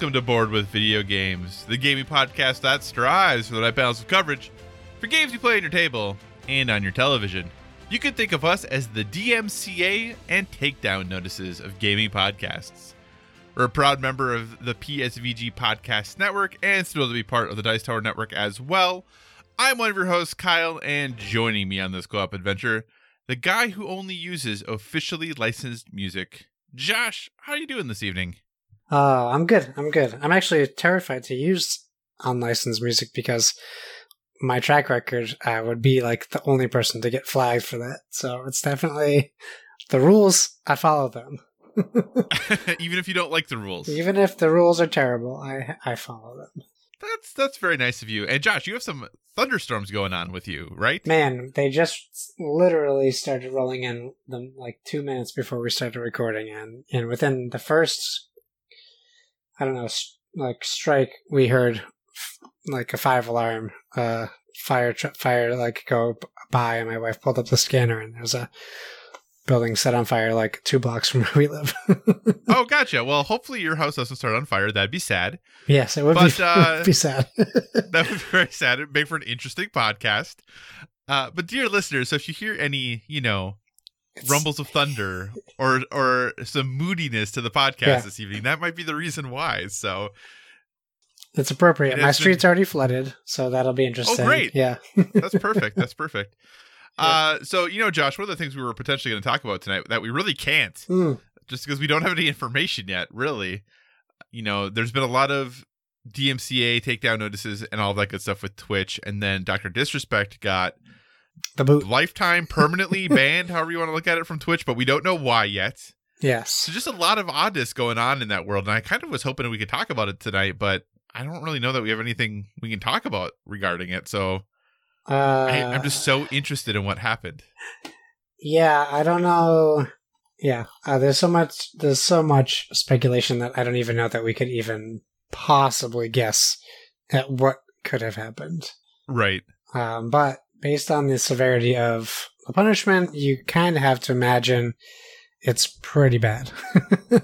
Welcome to Board with Video Games, the gaming podcast that strives for the right balance of coverage for games you play on your table and on your television. You can think of us as the DMCA and takedown notices of gaming podcasts. We're a proud member of the PSVG Podcast Network and still to be part of the Dice Tower Network as well. I'm one of your hosts, Kyle, and joining me on this co op adventure, the guy who only uses officially licensed music. Josh, how are you doing this evening? Oh, I'm good. I'm good. I'm actually terrified to use unlicensed music because my track record uh, would be like the only person to get flagged for that. So it's definitely the rules. I follow them, Even if you don't like the rules. even if the rules are terrible. I I follow them. That's that's very nice of you. And Josh, you have some thunderstorms going on with you, right? Man, they just literally started rolling in them like two minutes before we started recording, and and within the first, I don't know, like strike, we heard like a five alarm, uh, fire tr- fire like go by, and my wife pulled up the scanner, and there's a building set on fire like two blocks from where we live. oh, gotcha. Well, hopefully your house doesn't start on fire. That'd be sad. yes, it would But, be, uh, would be sad. That would be very sad. It'd make for an interesting podcast. Uh, but dear listeners, so if you hear any, you know, rumbles of thunder or or some moodiness to the podcast Yeah. this evening, that might be the reason why. So It's appropriate. My has been- street's already flooded, so that'll be interesting. great. Yeah. That's perfect. That's perfect. Uh, so you know, Josh, one of the things we were potentially going to talk about tonight that we really can't, Mm. just because we don't have any information yet. Really, you know, there's been a lot of DMCA takedown notices and all that good stuff with Twitch, and then Doctor Disrespect got The boot. lifetime permanently banned, however you want to look at it, from Twitch, but we don't know why yet. Yes. So just a lot of oddness going on in that world, and I kind of was hoping we could talk about it tonight, but I don't really know that we have anything we can talk about regarding it. So Uh, I, I'm just so interested in what happened. Yeah, I don't know. Yeah, uh, there's so much. There's so much speculation that I don't even know that we could even possibly guess at what could have happened. Right. Um, but based on the severity of the punishment, you kind of have to imagine it's pretty bad. uh,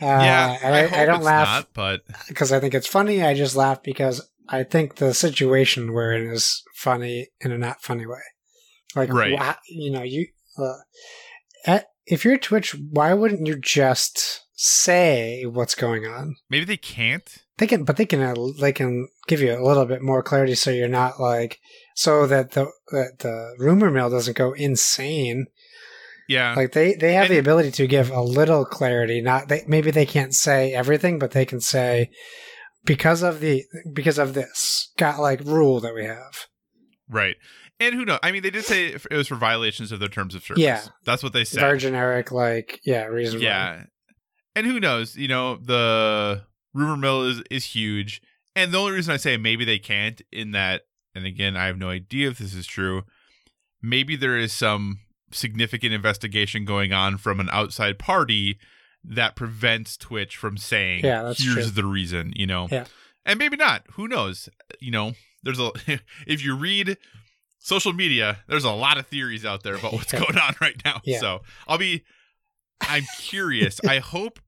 yeah. I, I, I don't laugh not, but because I think it's funny. I just laugh because I think the situation we're in is funny in a not funny way. Like, Right. you know, you uh, at, if you're Twitch, why wouldn't you just say what's going on? maybe they can't. They can, but they can they can give you a little bit more clarity, so you're not like so that the that the rumor mill doesn't go insane. Yeah. Like they they have And- the ability to give a little clarity. Not they maybe they can't say everything, but they can say because of the because of this got like rule that we have. right. And who knows? I mean, they did say it was for violations of their terms of service. Yeah. That's what they said. Very generic, like yeah, reasonable. Yeah. And who knows? You know, the rumor mill is is huge. And the only reason I say maybe they can't in that and again, I have no idea if this is true. Maybe there is some significant investigation going on from an outside party that prevents Twitch from saying Yeah, that's here's true. the reason, you know. Yeah. And maybe not. Who knows? You know, there's a if you read social media, there's a lot of theories out there about what's Yeah. going on right now. Yeah. So I'll be I'm curious. I hope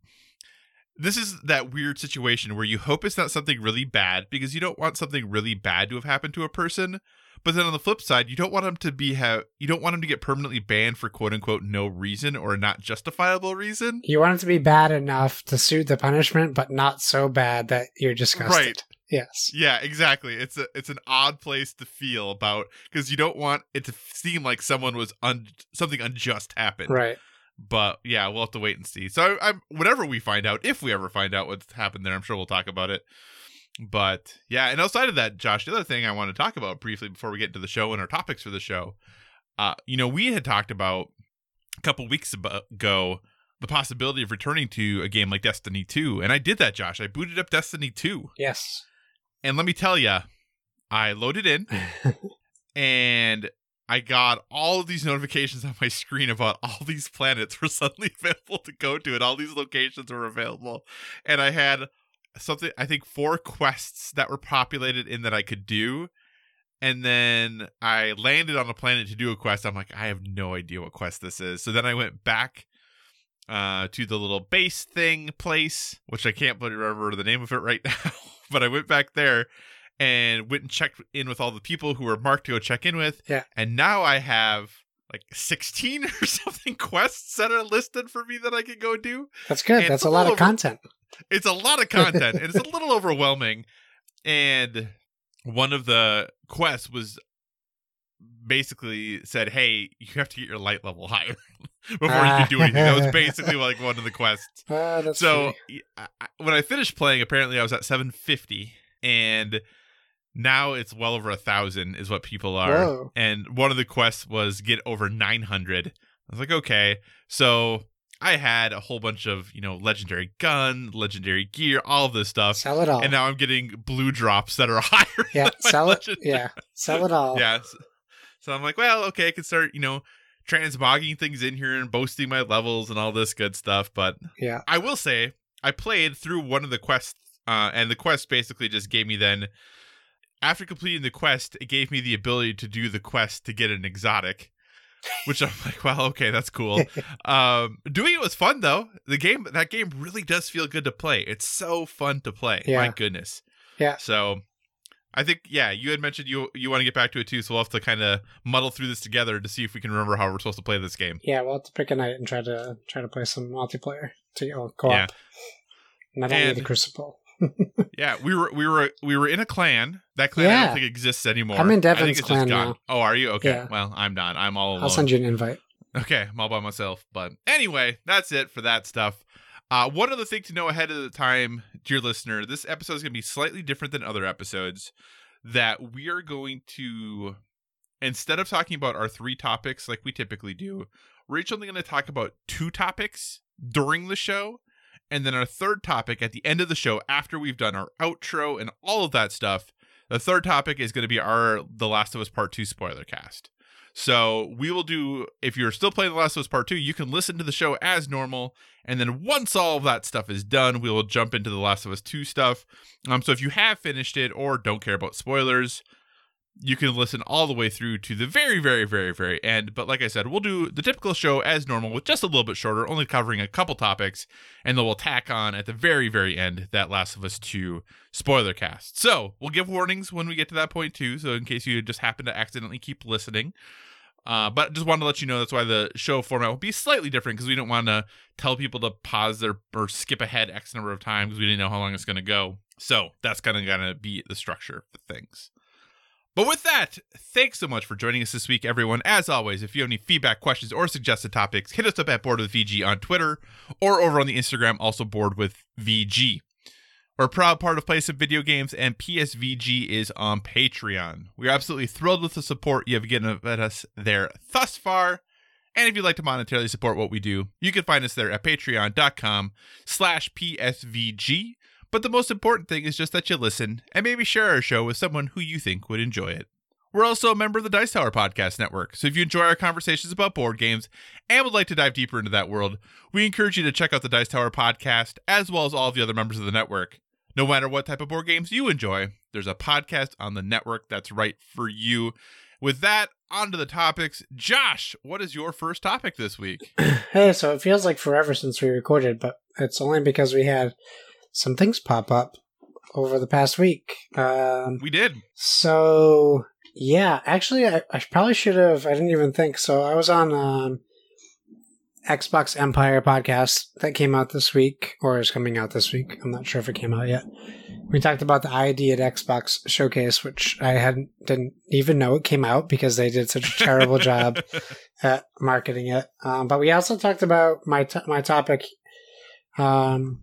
this is that weird situation where you hope it's not something really bad because you don't want something really bad to have happened to a person. But then on the flip side, you don't want them to be have you don't want them to get permanently banned for quote unquote no reason or not justifiable reason. You want it to be bad enough to suit the punishment, but not so bad that you're disgusted. Right. Yes. Yeah, exactly. It's a it's an odd place to feel about because you don't want it to seem like someone was un, something unjust happened. Right. But yeah, we'll have to wait and see. So I, I'm whatever we find out, if we ever find out what's happened there, I'm sure we'll talk about it. But yeah, and outside of that, Josh, the other thing I want to talk about briefly before we get into the show and our topics for the show, uh, you know, we had talked about a couple weeks ago the possibility of returning to a game like Destiny 2. And I did that, Josh. I booted up Destiny 2. Yes. And let me tell you, I loaded in and I got all of these notifications on my screen about all these planets were suddenly available to go to, and all these locations were available. And I had something, I think, four quests that were populated in that I could do. And then I landed on a planet to do a quest. I'm like, I have no idea what quest this is. So then I went back uh, to the little base thing place, which I can't remember the name of it right now. but I went back there and went and checked in with all the people who were marked to go check in with. Yeah. And now I have like 16 or something quests that are listed for me that I can go do. That's good. And That's a lot of over- content. It's a lot of content and it's a little overwhelming. And one of the quests was basically said, "Hey, you have to get your light level higher before you can do anything." That was ah. basically like one of the quests. Ah, that's so. I- I- when I finished playing, apparently I was at 750, and now it's well over a thousand is what people are. Whoa. And one of the quests was get over 900. I was like, okay, so. I had a whole bunch of, you know, legendary gun, legendary gear, all of this stuff. sell it all. And now I'm getting blue drops that are higher. yeah, sell it. legendary Yeah, sell it all. yeah. So, so I'm like, well, okay, I can start, you know, transmogging things in here and boasting my levels and all this good stuff. But Yeah. I will say, I played through one of the quests, uh, and the quest basically just gave me then, after completing the quest, it gave me the ability to do the quest to get an exotic. Which I'm like, well, okay, that's cool. um, doing it was fun though. The game, that game really does feel good to play. It's so fun to play. My goodness. Yeah. So, I think yeah, you had mentioned you you want to get back to it too, so we'll have to kind of muddle through this together to see if we can remember how we're supposed to play this game. Yeah, we'll have to pick a night and try to try to play some multiplayer to know, co-op. Yeah. Not only the Crucible. Yeah, we were we were we were in a clan. That clan I don't think exists anymore. I'm in I Devin's think it's clan now. Oh, are you? Okay. Yeah. Well, I'm not. I'm all alone. I'll send you an invite. Okay, I'm all by myself. But anyway, that's it for that stuff. Uh, one other thing to know ahead of the time, dear listener, this episode is going to be slightly different than other episodes. That we are going to, instead of talking about our three topics like we typically do, we're each only going to talk about two topics during the show. And then our third topic at the end of the show, after we've done our outro and all of that stuff, the third topic is going to be our The Last of Us Part 2 spoiler cast. So we will do, if you're still playing The Last of Us Part 2, you can listen to the show as normal. And then once all of that stuff is done, we will jump into The Last of Us 2 stuff. Um, so if you have finished it or don't care about spoilers, you can listen all the way through to the very, very, very, very end. But like I said, we'll do the typical show as normal with just a little bit shorter, only covering a couple topics. And then we'll tack on at the very, very end that Last of Us 2 spoiler cast. So we'll give warnings when we get to that point too. So in case you just happen to accidentally keep listening. Uh, but just wanted to let you know that's why the show format will be slightly different because we don't want to tell people to pause their or skip ahead X number of times. because We didn't know how long it's going to go. So that's kind of going to be the structure of things. But with that, thanks so much for joining us this week, everyone. As always, if you have any feedback, questions, or suggested topics, hit us up at Board with VG on Twitter or over on the Instagram, also Board with VG. We're a proud part of Play Some Video Games, and PSVG is on Patreon. We're absolutely thrilled with the support you have given us there thus far. And if you'd like to monetarily support what we do, you can find us there at patreon.com slash PSVG. But the most important thing is just that you listen and maybe share our show with someone who you think would enjoy it. We're also a member of the Dice Tower Podcast Network, so if you enjoy our conversations about board games and would like to dive deeper into that world, we encourage you to check out the Dice Tower Podcast as well as all of the other members of the network. No matter what type of board games you enjoy, there's a podcast on the network that's right for you. With that, on to the topics. Josh, what is your first topic this week? Hey, so it feels like forever since we recorded, but it's only because we had some things pop up over the past week. Um, We did. so yeah, actually, I, I probably should have. I didn't even think. So I was on um, Xbox Empire podcast that came out this week, or is coming out this week. I'm not sure if it came out yet. We talked about the ID at Xbox showcase, which I hadn't didn't even know it came out because they did such a terrible job at marketing it. Um, but we also talked about my to- my topic um,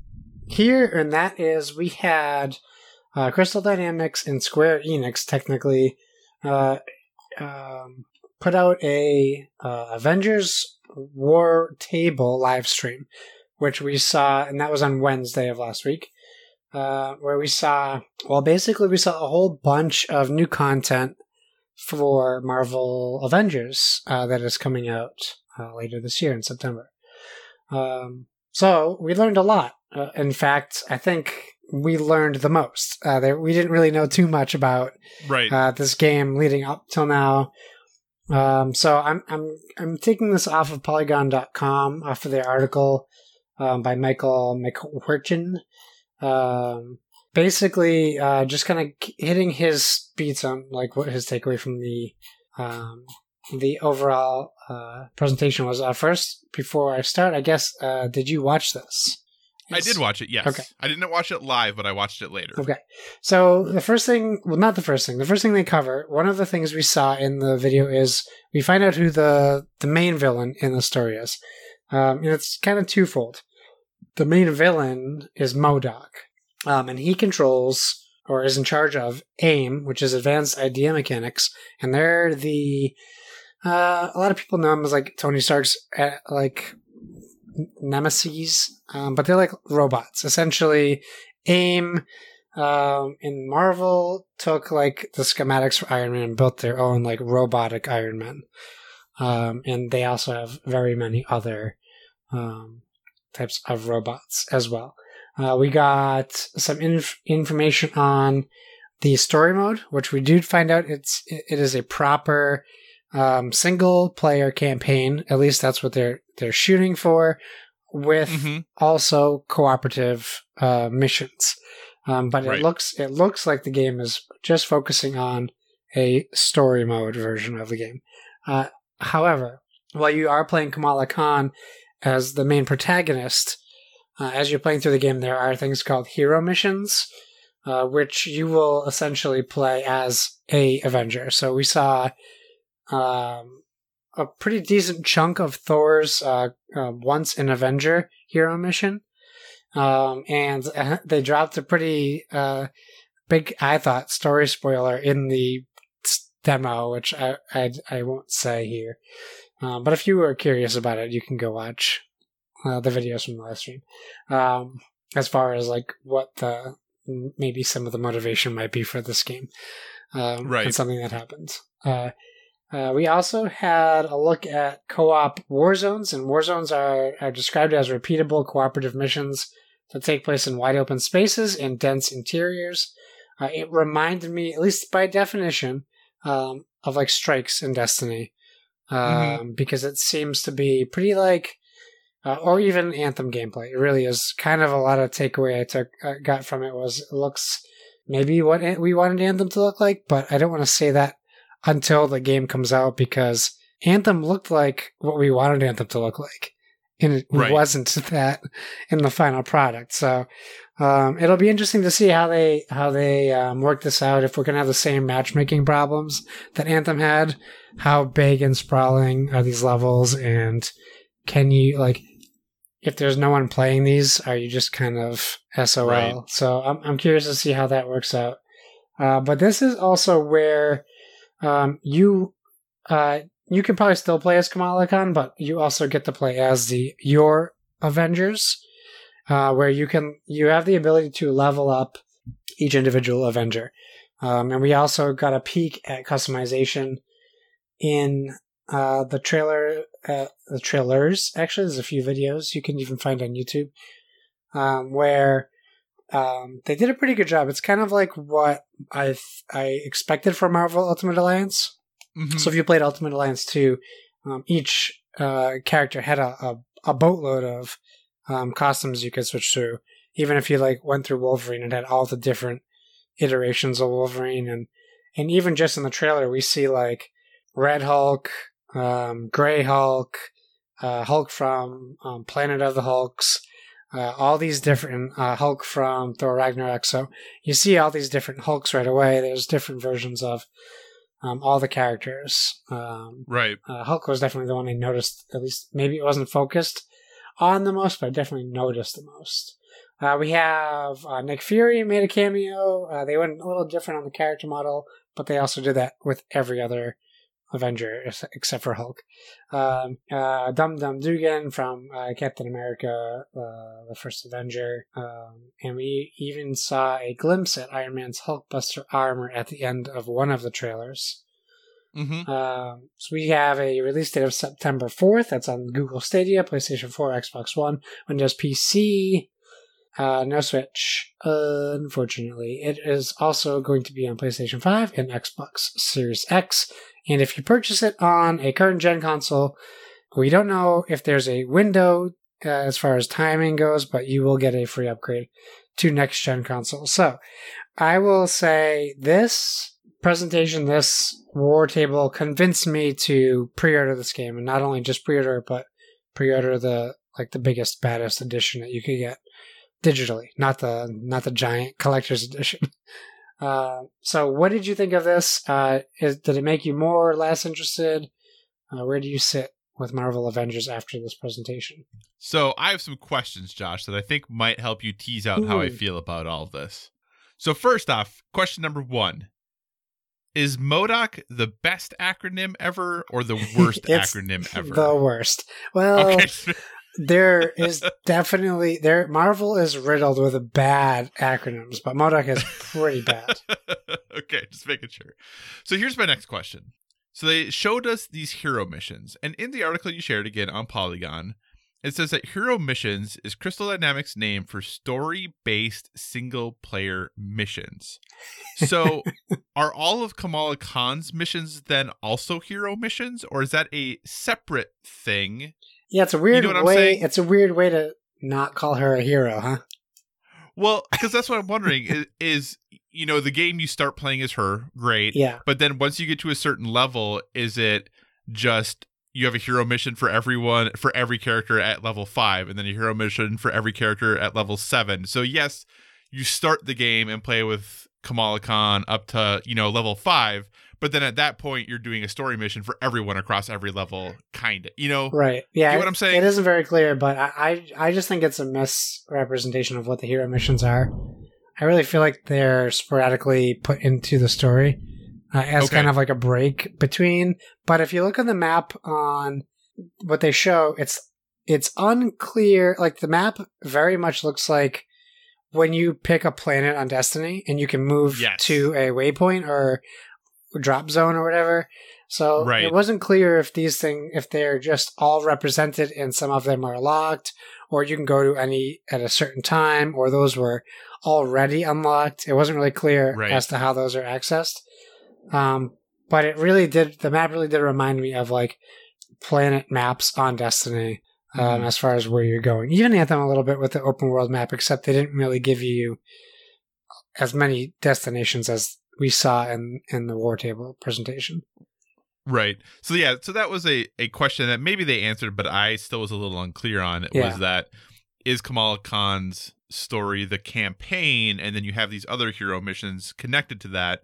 here, and that is we had uh, Crystal Dynamics and Square Enix technically uh, um, put out a uh, Avengers War Table live stream, which we saw, and that was on Wednesday of last week, uh, where we saw, well, basically, we saw a whole bunch of new content for Marvel Avengers uh, that is coming out uh, later this year in September. Um, so we learned a lot. Uh, in fact, I think we learned the most. Uh, there, we didn't really know too much about Right. uh, this game leading up till now. Um, so I'm I'm I'm taking this off of Polygon.com, off of the article um, by Michael McWhertor. Um, basically, uh, just kind of hitting his beats on like what his takeaway from the um, the overall uh, presentation was. Uh, first, before I start, I guess uh, did you watch this? I did watch it, yes. Okay. I didn't watch it live, but I watched it later. Okay. So the first thing, well, not the first thing. The first thing they cover, one of the things we saw in the video is we find out who the the main villain in the story is, um, and it's kind of twofold. The main villain is MODOK, um, and he controls or is in charge of AIM, which is Advanced Idea Mechanics, and they're the uh, a lot of people know him as like Tony Stark's uh, like nemesis, um, but they're like robots. Essentially, AIM um, in Marvel took like the schematics for Iron Man and built their own like robotic Iron Man. Um, and they also have very many other um, types of robots as well. Uh, we got some inf- information on the story mode, which we did find out it's it is a proper um, single player campaign. At least that's what they're they're shooting for, with hmm also cooperative uh, missions. Um, but Right. it looks it looks like the game is just focusing on a story mode version of the game. Uh, however, while you are playing Kamala Khan as the main protagonist, uh, as you're playing through the game, there are things called hero missions, uh, which you will essentially play as a Avenger. So we saw um, a pretty decent chunk of Thor's uh, uh, once an Avenger hero mission. Um, and uh, they dropped a pretty uh, big, I thought, story spoiler in the demo, which I, I, I won't say here. Um, but if you were curious about it, you can go watch uh, the videos from the live stream. Um, as far as like what the maybe some of the motivation might be for this game, um, Right. and something that happens. Uh, uh, we also had a look at co-op war zones, and war zones are, are described as repeatable cooperative missions that take place in wide open spaces and dense interiors. Uh, it reminded me, at least by definition, um, of like strikes in Destiny, um, because it seems to be pretty like, uh, or even Anthem gameplay. It really is kind of a lot of takeaway I took uh, got from it was it looks maybe what we wanted Anthem to look like, but I don't want to say that until the game comes out because Anthem looked like what we wanted Anthem to look like. And it Right. wasn't that in the final product. So um, it'll be interesting to see how they how they um, work this out. If we're gonna have the same matchmaking problems that Anthem had, how big and sprawling are these levels, and can you like if there's no one playing these, are you just kind of SOL? Right. So I'm I'm curious to see how that works out. Uh, but this is also where um, you uh, you can probably still play as Kamala Khan, but you also get to play as the your Avengers, uh, where you can you have the ability to level up each individual Avenger, um, and we also got a peek at customization in uh, the trailer. Uh, the trailers actually, there's a few videos you can even find on YouTube, um, where um, they did a pretty good job. It's kind of like what I th- I expected from Marvel Ultimate Alliance. Mhm. So if you played Ultimate Alliance 2, um, each uh, character had a, a, a boatload of um, costumes you could switch through. Even if you like went through Wolverine and had all the different iterations of Wolverine, and and even just in the trailer we see like Red Hulk, um, Gray Hulk, uh, Hulk from um, Planet of the Hulks, uh, all these different uh, Hulk from Thor Ragnarok. So you see all these different Hulks right away. There's different versions of um, all the characters. Um, right. uh, Hulk was definitely the one I noticed. At least maybe it wasn't focused on the most, but I definitely noticed the most. Uh, we have uh, Nick Fury made a cameo. Uh, they went a little different on the character model, but they also did that with every other Avenger except for Hulk. Um, uh, Dum Dum Dugan from uh, Captain America, uh, the first Avenger, um, and we even saw a glimpse at Iron Man's Hulkbuster armor at the end of one of the trailers. Mm-hmm. Um, so we have a release date of September 4th. That's on Google Stadia, PlayStation 4, Xbox One, Windows PC. Uh, no Switch, unfortunately. It is also going to be on PlayStation 5 and Xbox Series X. And if you purchase it on a current gen console, we don't know if there's a window uh, as far as timing goes, but you will get a free upgrade to next gen console. So I will say this presentation, this war table convinced me to pre-order this game, and not only just pre-order, but pre-order the like the biggest, baddest edition that you could get digitally, not the not the giant collector's edition. Uh, so, what did you think of this? Uh, is, did it make you more or less interested? Uh, where do you sit with Marvel Avengers after this presentation? So I have some questions, Josh, that I think might help you tease out how I feel about all of this. So first off, question number one. Is MODOK the best acronym ever or the worst acronym ever? The worst. Well, okay. there is definitely there. Marvel is riddled with bad acronyms, but MODOK is pretty bad. okay, just making sure. So here's my next question. So they showed us these hero missions, and in the article you shared again on Polygon, it says that hero missions is Crystal Dynamics' name for story-based single-player missions. So are all of Kamala Khan's missions then also hero missions, or is that a separate thing? Yeah, it's a weird know what I'm way. saying? It's a weird way to not call her a hero, huh? Well, because that's what I'm wondering is, is you know the game you start playing is her, great. Yeah. But then once you get to a certain level, is it just you have a hero mission for everyone for every character at level five, and then a hero mission for every character at level seven? So yes, you start the game and play with Kamala Khan up to you know level five, but then at that point you're doing a story mission for everyone across every level, kind of. You know, Right. Yeah. What I'm saying? It isn't very clear, but I, I, I just think it's a misrepresentation of what the hero missions are. I really feel like they're sporadically put into the story uh, as Okay. kind of like a break between. But if you look on the map on what they show, it's it's unclear. Like the map very much looks like when you pick a planet on Destiny and you can move Yes. to a waypoint or drop zone or whatever. So Right. it wasn't clear if these thing if they're just all represented and some of them are locked, or you can go to any at a certain time, or those were already unlocked. It wasn't really clear Right. as to how those are accessed. Um, but it really did. The map really did remind me of like planet maps on Destiny. Um, Mhm. as far as where you're going, even Anthem a little bit with the open world map, except they didn't really give you as many destinations as we saw in in the war table presentation. Right. So yeah, so that was a, a question that maybe they answered, but I still was a little unclear on. It Yeah. was that is Kamala Khan's story the campaign, and then you have these other hero missions connected to that,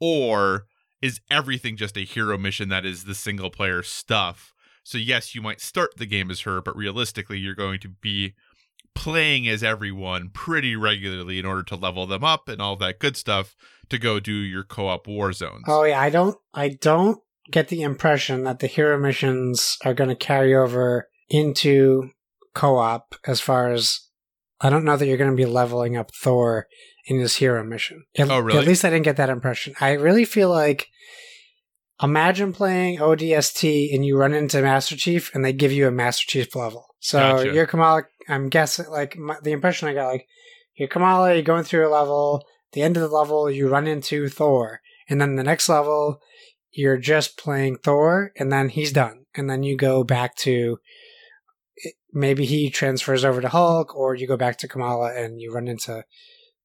or is everything just a hero mission that is the single player stuff? So yes, you might start the game as her, but realistically, you're going to be playing as everyone pretty regularly in order to level them up and all that good stuff to go do your co-op war zones. Oh yeah, I don't I don't get the impression that the hero missions are going to carry over into co-op as far as I don't know that you're going to be leveling up Thor in his hero mission. At, Oh, really? At least I didn't get that impression. I really feel like imagine playing ODST and you run into Master Chief and they give you a Master Chief level. So Gotcha. you're Kamala. I'm guessing like my, the impression I got like you're Kamala. You're going through a level. The end of the level, you run into Thor, and then the next level, you're just playing Thor, and then he's done, and then you go back to maybe he transfers over to Hulk, or you go back to Kamala and you run into.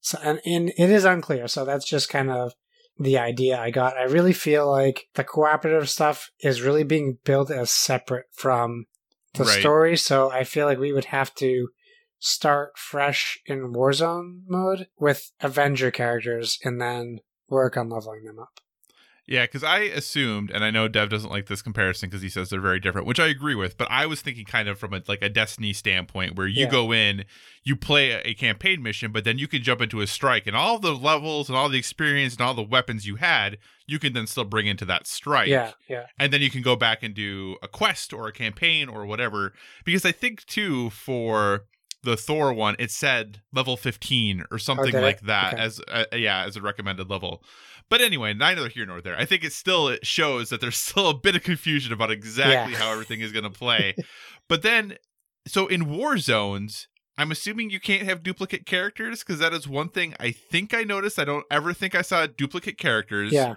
So, and, and it is unclear. So that's just kind of the idea I got. I really feel like the cooperative stuff is really being built as separate from the Right. story. So I feel like we would have to start fresh in Warzone mode with Avenger characters and then work on leveling them up. Yeah, because I assumed, and I know Dev doesn't like this comparison because he says they're very different, which I agree with. But I was thinking kind of from a like a Destiny standpoint, where you Yeah. go in, you play a, a campaign mission, but then you can jump into a strike, and all the levels and all the experience and all the weapons you had, you can then still bring into that strike. Yeah, yeah, and then you can go back and do a quest or a campaign or whatever. Because I think too for the Thor one, it said level fifteen or something did it? like that Okay. as uh, yeah as a recommended level. But anyway, neither here nor there. I think it still it shows that there's still a bit of confusion about exactly Yeah. how everything is going to play. but then, so in war zones. I'm assuming you can't have duplicate characters because that is one thing I think I noticed. I don't ever think I saw duplicate characters. yeah.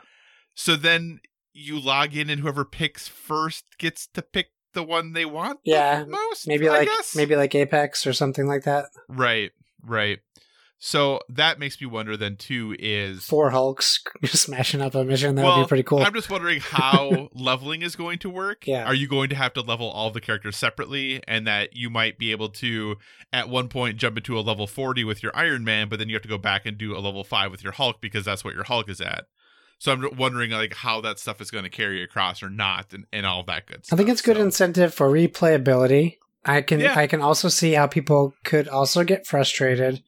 So then you log in, and whoever picks first gets to pick the one they want. the Yeah, most. Maybe I like guess? maybe like Apex or something like that. right, right. So that makes me wonder. Then too is Four Hulks smashing up a mission. That would be pretty cool. I'm just wondering how leveling is going to work. Yeah. Are you going to have to level all the characters separately, and that you might be able to at one point jump into a level 40 with your Iron Man, but then you have to go back and do a level five with your Hulk because that's what your Hulk is at. So I'm wondering like how that stuff is going to carry across or not, and, and all that good stuff. I think it's good So- incentive for replayability. I can Yeah. I can also see how people could also get frustrated.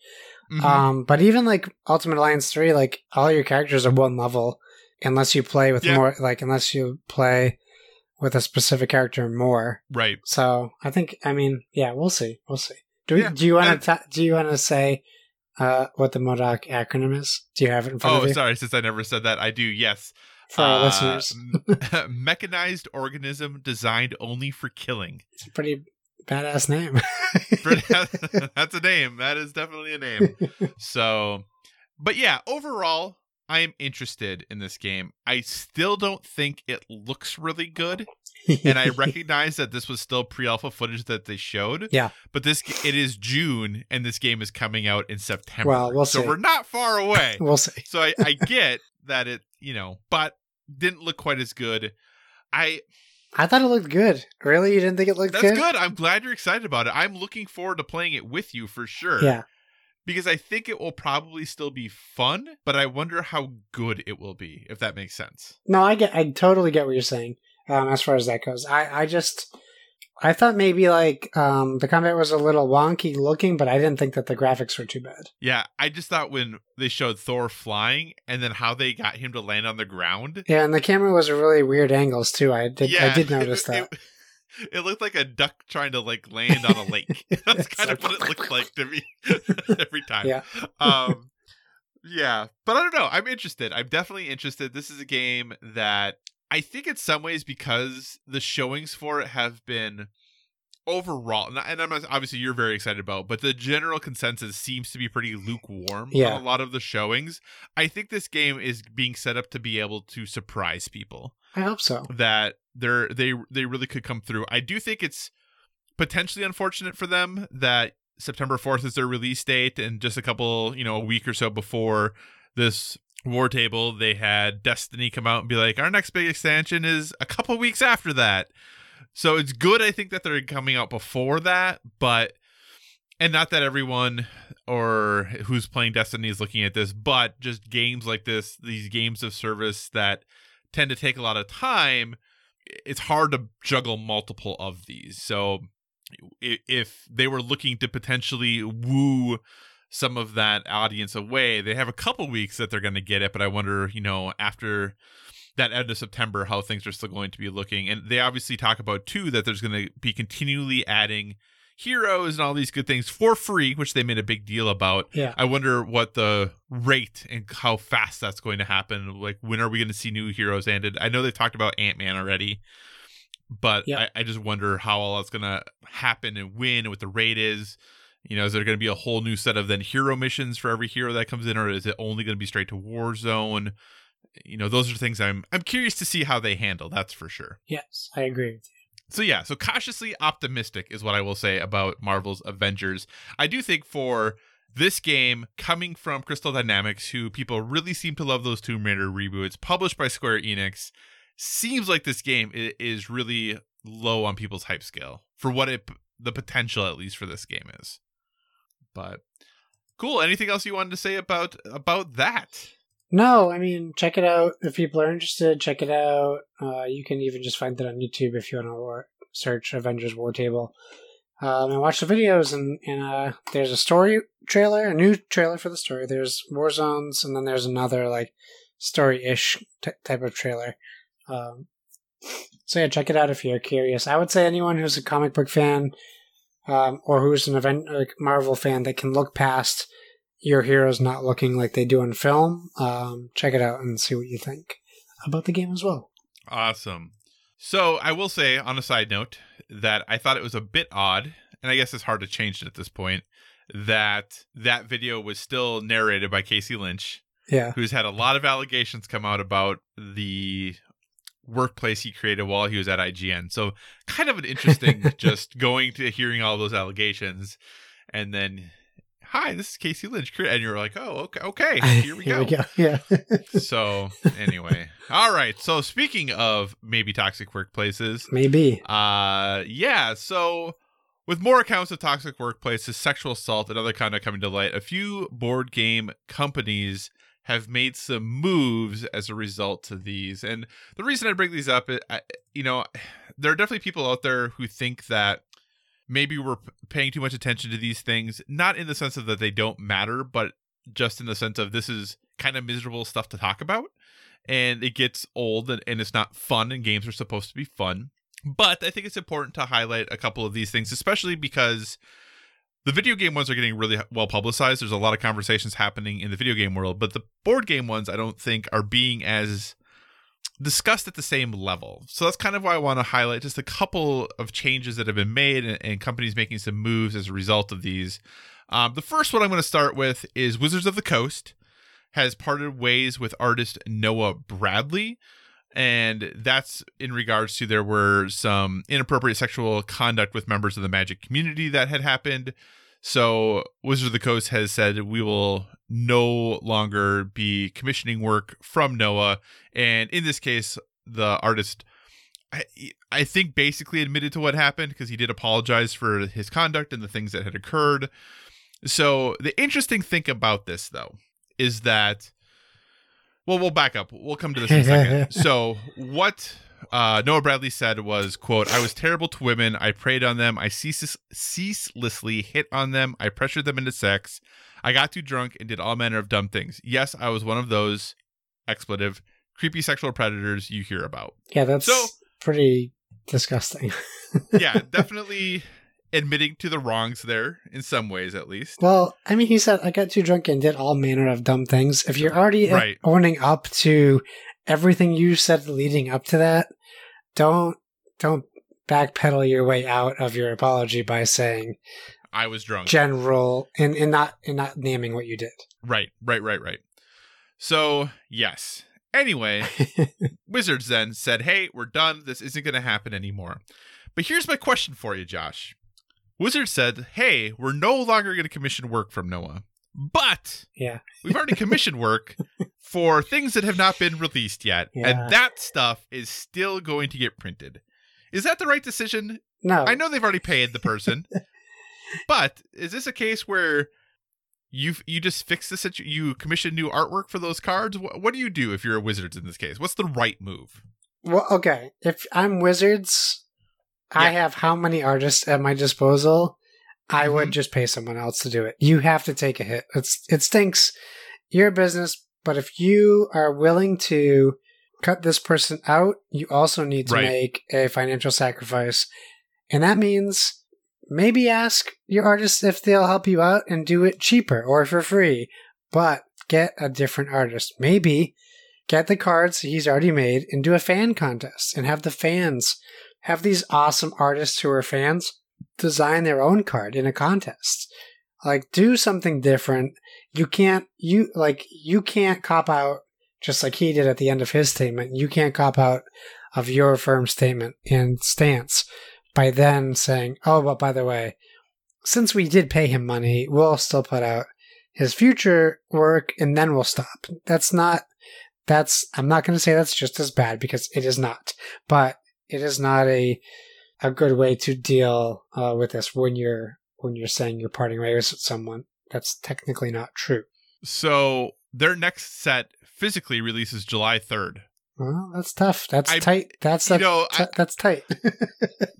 Mhm. Um, but even like Ultimate Alliance three, like all your characters are one level, unless you play with Yeah. more, like unless you play with a specific character more. right. So I think, I mean, yeah, we'll see, we'll see. Do we, Yeah, do you want to do you want to say uh, what the MODOK acronym is? Do you have it in front Oh, of you Oh, sorry. Since I never said that, I do. Yes. for our Uh, listeners? mechanized organism designed only for killing. It's a pretty badass name. That's a name. That is definitely a name. So, but yeah, overall, I am interested in this game. I still don't think it looks really good, and I recognize that this was still pre-alpha footage that they showed. Yeah. But this it is June, and this game is coming out in September. Well, we'll see. so see. we're not far away. we'll see. so I, I get that it, you know, but didn't look quite as good. I I thought it looked good. Really, you didn't think it looked good? that's good? I'm glad you're excited about it. I'm looking forward to playing it with you for sure. Yeah, Because I think it will probably still be fun, but I wonder how good it will be, if that makes sense. no, I get, I totally get what you're saying. Um, as far as that goes, I, I just, I thought maybe like um, the combat was a little wonky looking, but I didn't think that the graphics were too bad. Yeah, I just thought when they showed Thor flying and then how they got him to land on the ground. Yeah, and the camera was a really weird angles too. I did, yeah, I did notice it- that. It, it looked like a duck trying to like land on a lake. That's kind of what it looked like to me every time. Yeah. um yeah but i don't know i'm interested i'm definitely interested this is a game that i think in some ways because the showings for it have been overall and i'm obviously you're very excited about but the general consensus seems to be pretty lukewarm Yeah. on a lot of the showings i think this game is being set up to be able to surprise people I hope so. that they're they they really could come through. I do think it's potentially unfortunate for them that September 4th is their release date and just a couple, you know, a week or so before this war table they had Destiny come out and be like our next big expansion is a couple weeks after that. So it's good I think that they're coming out before that, but and not that everyone or who's playing Destiny is looking at this, but just games like this, these games of service that tend to take a lot of time, it's hard to juggle multiple of these. So if they were looking to potentially woo some of that audience away, they have a couple weeks that they're going to get it, but I wonder, you know, after that end of September how things are still going to be looking. And they obviously talk about too that there's going to be continually adding heroes and all these good things for free, which they made a big deal about. Yeah. I wonder what the rate and how fast that's going to happen. Like, when are we going to see new heroes ended? I know they've talked about Ant Man already, but. I, I just wonder how all that's going to happen and when and what the rate is. You know, is there going to be a whole new set of then hero missions for every hero that comes in, or is it only going to be straight to Warzone? You know, those are things I'm I'm curious to see how they handle. That's for sure. Yes, I agree with you. So yeah, so cautiously optimistic is what I will say about Marvel's Avengers. I do think for this game coming from Crystal Dynamics, who people really seem to love those Tomb Raider reboots, published by Square Enix, seems like this game is really low on people's hype scale for what it the potential at least for this game is. But cool. Anything else you wanted to say about about that? No, I mean, check it out if people are interested. Check it out. Uh, you can even just find it on YouTube if you want to search Avengers War Table um, and watch the videos. And, and uh, there's a story trailer, a new trailer for the story. There's War Zones, and then there's another like story-ish t- type of trailer. Um, so yeah, check it out if you're curious. I would say anyone who's a comic book fan um, or who's an event like Marvel fan that can look past your heroes not looking like they do in film, um, check it out and see what you think about the game as well. Awesome. So I will say, on a side note, that I thought it was a bit odd, and I guess it's hard to change it at this point, that that video was still narrated by Casey Lynch, Yeah. who's had a lot of allegations come out about the workplace he created while he was at IGN. So kind of an interesting just going to hearing all those allegations and then hi, this is Casey Lynch and you're like, "Oh, okay, okay. Here we go." Yeah. so, anyway. All right. So, speaking of maybe toxic workplaces, Maybe. uh yeah, so with more accounts of toxic workplaces, sexual assault, and other conduct coming to light, a few board game companies have made some moves as a result to these. And the reason I bring these up, I, you know, there are definitely people out there who think that maybe we're paying too much attention to these things, not in the sense of that they don't matter, but just in the sense of this is kind of miserable stuff to talk about. And it gets old and, and it's not fun, and games are supposed to be fun. But I think it's important to highlight a couple of these things, especially because the video game ones are getting really well publicized. There's a lot of conversations happening in the video game world, but the board game ones I don't think are being as discussed at the same level. So that's kind of why I want to highlight just a couple of changes that have been made and, and companies making some moves as a result of these. Um, the first one I'm going to start with is Wizards of the Coast has parted ways with artist Noah Bradley. And that's in regards to there were some inappropriate sexual conduct with members of the magic community that had happened. So Wizards of the Coast has said we will no longer be commissioning work from Noah. And in this case, the artist, I, I think, basically admitted to what happened because he did apologize for his conduct and the things that had occurred. So the interesting thing about this, though, is that well, we'll back up. We'll come to this in a second. so, what uh, Noah Bradley said was, "quote I was terrible to women. I preyed on them. I ceaseless, ceaselessly hit on them. I pressured them into sex. I got too drunk and did all manner of dumb things. Yes, I was one of those expletive creepy sexual predators you hear about. Yeah, that's So- pretty disgusting. Yeah, definitely." Admitting to the wrongs there in some ways, at least. Well, I mean, he said, I got too drunk and did all manner of dumb things. If you're already Right. owning up to everything you said leading up to that, don't don't backpedal your way out of your apology by saying I was drunk. general and, and not and not naming what you did. Right, right, right, right. So, yes. Anyway, Wizards then said, hey, we're done. This isn't going to happen anymore. But here's my question for you, Josh. Wizards said, hey, we're no longer going to commission work from Noah, but yeah. we've already commissioned work for things that have not been released yet. Yeah. And that stuff is still going to get printed. Is that the right decision? No. I know they've already paid the person, but is this a case where you you just fix the situ- you commission new artwork for those cards? What, what do you do if you're a wizards in this case? What's the right move? Well, okay. If I'm Wizards, I have how many artists at my disposal? I would Mhm. just pay someone else to do it. You have to take a hit. It's it stinks. You're business, but if you are willing to cut this person out, you also need to Right. make a financial sacrifice. And that means maybe ask your artist if they'll help you out and do it cheaper or for free, but get a different artist. Maybe get the cards he's already made and do a fan contest and have the fans have these awesome artists who are fans design their own card in a contest. Like do something different. You can't you like you can't cop out just like he did at the end of his statement. You can't cop out of your firm statement and stance by then saying, "Oh, but by the way, since we did pay him money, we'll still put out his future work and then we'll stop." That's not that's I'm not going to say that's just as bad because it is not, but it is not a a good way to deal uh, with this when you're when you're saying you're parting ways with someone. That's technically not true. So their next set physically releases July 3rd. Well, that's tough. That's I- tight. That's you that, know, I- that's tight.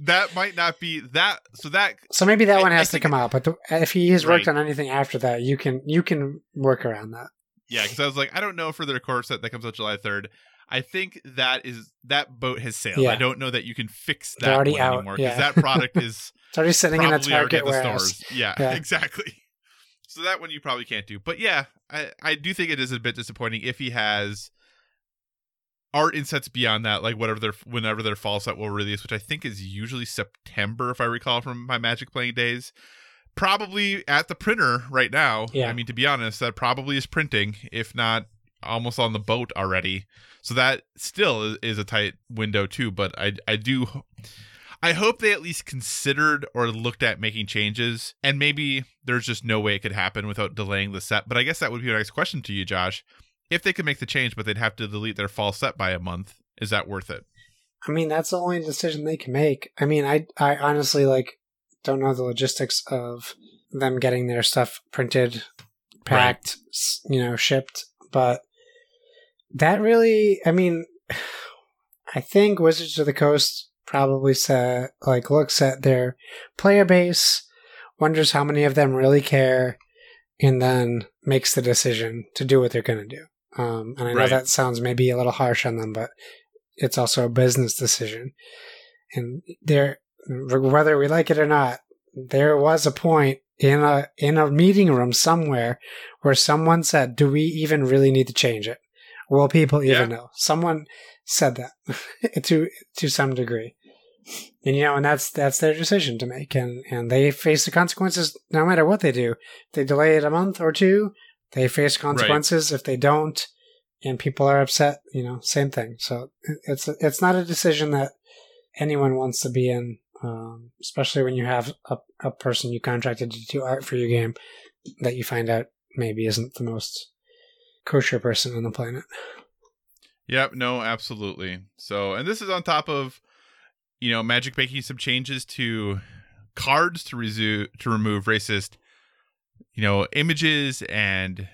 That might not be that. So that so maybe that I- one has to come out. But the, if he has worked Right. on anything after that, you can you can work around that. yeah, because I was like, I don't know for their core set that comes out July 3rd. I think that is that boat has sailed. Yeah. I don't know that you can fix that already one out, anymore because yeah. that product is It's already sitting in a Target the warehouse. stores. Yeah, Yeah. exactly. So that one you probably can't do. But yeah, I, I do think it is a bit disappointing if he has art insets beyond that, like whatever their whenever their fall set will release, which I think is usually September, if I recall from my Magic playing days. Probably at the printer right now. Yeah. I mean, to be honest, that probably is printing, if not almost on the boat already. So that still is, a tight window too. But I I do I hope they at least considered or looked at making changes, and maybe there's just no way it could happen without delaying the set. But I guess that would be a nice question to you, Josh. If they could make the change, but they'd have to delete their fall set by a month, is that worth it? I mean, that's the only decision they can make. I mean, I I honestly like don't know the logistics of them getting their stuff printed, packed, s you know, shipped, but that really, I mean, I think Wizards of the Coast probably said like looks at their player base, wonders how many of them really care, and then makes the decision to do what they're going to do. Um, and I know Right. that sounds maybe a little harsh on them, but it's also a business decision. And there, whether we like it or not, there was a point in a in a meeting room somewhere where someone said, "Do we even really need to change it? Will people even know?" Someone said that to to some degree, and you know, and that's that's their decision to make, and and they face the consequences no matter what they do. If they delay it a month or two, they face consequences. If they don't, and people are upset, you know, same thing. So it's it's not a decision that anyone wants to be in, um, especially when you have a, a person you contracted to do art for your game that you find out maybe isn't the most kosher person on the planet. Yep, no, absolutely. So, and this is on top of, you know, Magic making some changes to cards to resu- to remove racist, you know, images and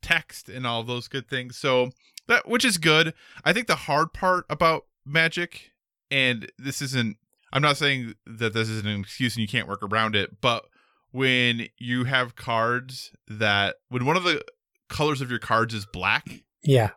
text and all those good things. So that which is good. I think the hard part about Magic, and this isn't, I'm not saying that this is an excuse and you can't work around it, but when you have cards that when one of the colors of your cards is black Yeah,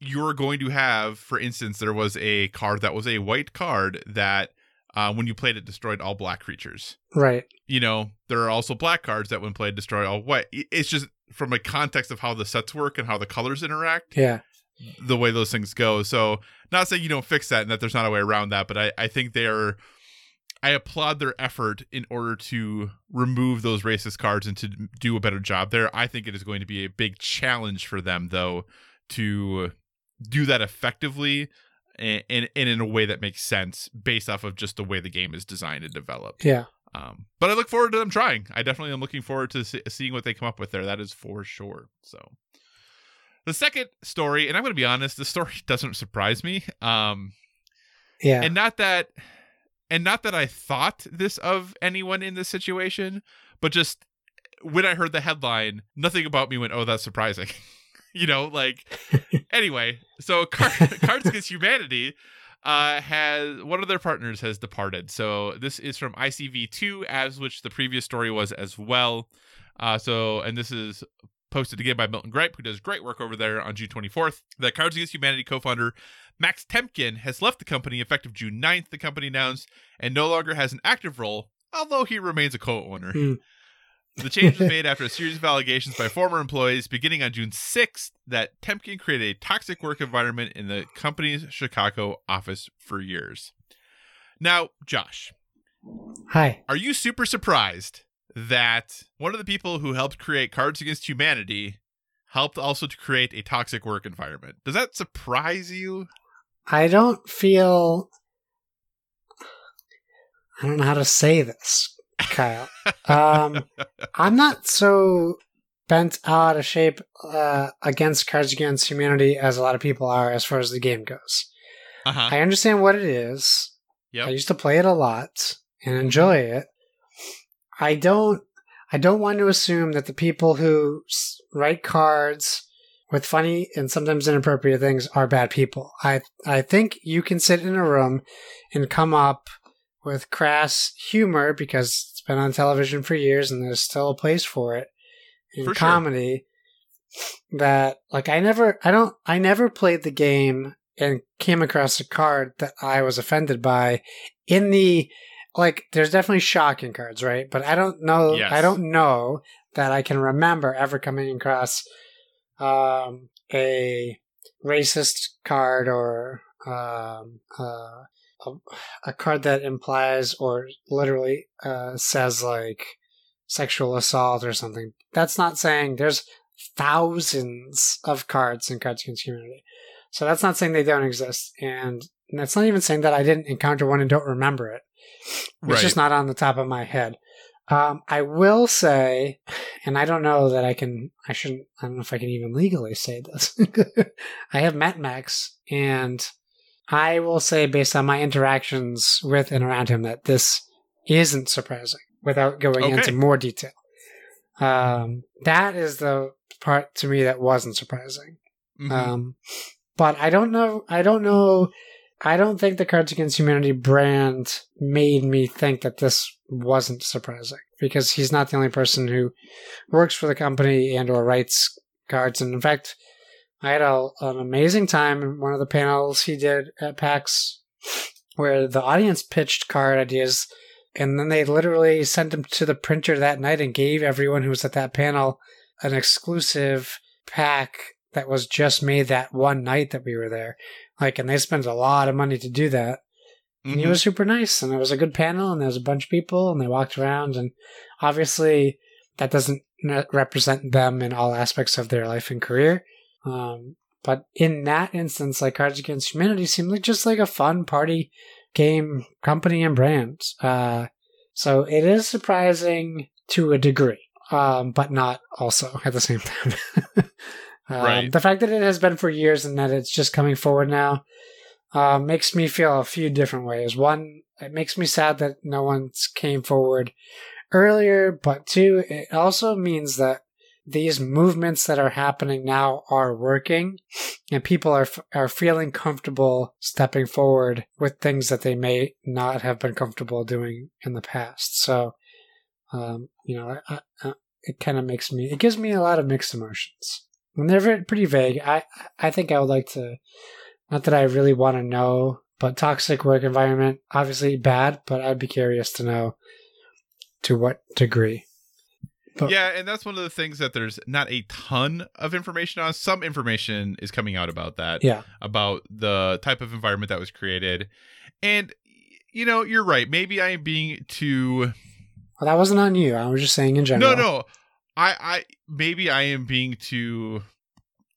you're going to have, for instance, there was a card that was a white card that uh, when you played it destroyed all black creatures. right. You know, there are also black cards that when played destroy all white. It's just from a context of how the sets work and how the colors interact, Yeah, the way those things go. So, not saying you don't fix that and that there's not a way around that, but I, I think they're. I applaud their effort in order to remove those racist cards and to do a better job there. I think it is going to be a big challenge for them, though, to do that effectively and, and, and in a way that makes sense based off of just the way the game is designed and developed. yeah. Um, but I look forward to them trying. I definitely am looking forward to see, seeing what they come up with there. That is for sure. So, the second story, and I'm going to be honest, the story doesn't surprise me. Um, Yeah, and not that, and not that I thought this of anyone in this situation, but just when I heard the headline, nothing about me went, "Oh, that's surprising." you know, like anyway. So, Car- Cards Against Humanity uh, has one of their partners has departed. So this is from ICV2, as which the previous story was as well. Uh, so, and this is posted again by Milton Griepp, who does great work over there on June 24th. The Cards Against Humanity co-founder Max Temkin has left the company effective June 9th. The company announced and no longer has an active role, although he remains a co-owner. Hmm. The change was made after a series of allegations by former employees beginning on June 6th that Temkin created a toxic work environment in the company's Chicago office for years. Now, Josh, hi. are you super surprised that one of the people who helped create Cards Against Humanity helped also to create a toxic work environment? Does that surprise you? I don't feel. I don't know how to say this, Kyle. um, I'm not so bent out of shape uh, against Cards Against Humanity as a lot of people are as far as the game goes. Uh-huh. I understand what it is. Yep. I used to play it a lot and enjoy it. I don't. I don't want to assume that the people who write cards with funny and sometimes inappropriate things are bad people. I I think you can sit in a room and come up with crass humor because it's been on television for years and there's still a place for it in For sure. comedy. That like I never I don't I never played the game and came across a card that I was offended by in the like there's definitely shocking cards, right? But I don't know Yes. I don't know that I can remember ever coming across um a racist card or um uh a, a card that implies or literally uh says like sexual assault or something. That's not saying there's thousands of cards in Cards Against Humanity. So that's not saying they don't exist. And that's not even saying that I didn't encounter one and don't remember it. It's Right. just not on the top of my head. Um, I will say, and I don't know that I can, I shouldn't, I don't know if I can even legally say this. I have met Max, and I will say, based on my interactions with and around him, that this isn't surprising without going Okay. into more detail. Um, that is the part to me that wasn't surprising. Mhm. Um, but I don't know. I don't know. I don't think the Cards Against Humanity brand made me think that this wasn't surprising because he's not the only person who works for the company and or writes cards. And in fact, I had a, an amazing time in one of the panels he did at PAX where the audience pitched card ideas and then they literally sent them to the printer that night and gave everyone who was at that panel an exclusive pack that was just made that one night that we were there. Like, and they spent a lot of money to do that. And he Mhm. was super nice, and it was a good panel, and there was a bunch of people, and they walked around, and obviously that doesn't represent them in all aspects of their life and career. Um, but in that instance, like Cards Against Humanity seemed like just like a fun party game company and brand. Uh, so it is surprising to a degree, um, but not also at the same time. um, Right. The fact that it has been for years and that it's just coming forward now uh, makes me feel a few different ways. One, it makes me sad that no one's came forward earlier, but two, it also means that these movements that are happening now are working, and people are are feeling comfortable stepping forward with things that they may not have been comfortable doing in the past. So, um, you know, I, I, it kind of makes me, it gives me a lot of mixed emotions, and they're pretty vague. I I think I would like to, not that I really want to know, but toxic work environment, obviously bad, but I'd be curious to know to what degree. But- yeah, and that's one of the things that there's not a ton of information on. Some information is coming out about that, Yeah. about the type of environment that was created. And, you know, you're right. Maybe I am being too. Well, that wasn't on you. I was just saying in general. No, no. I, I, maybe I am being too.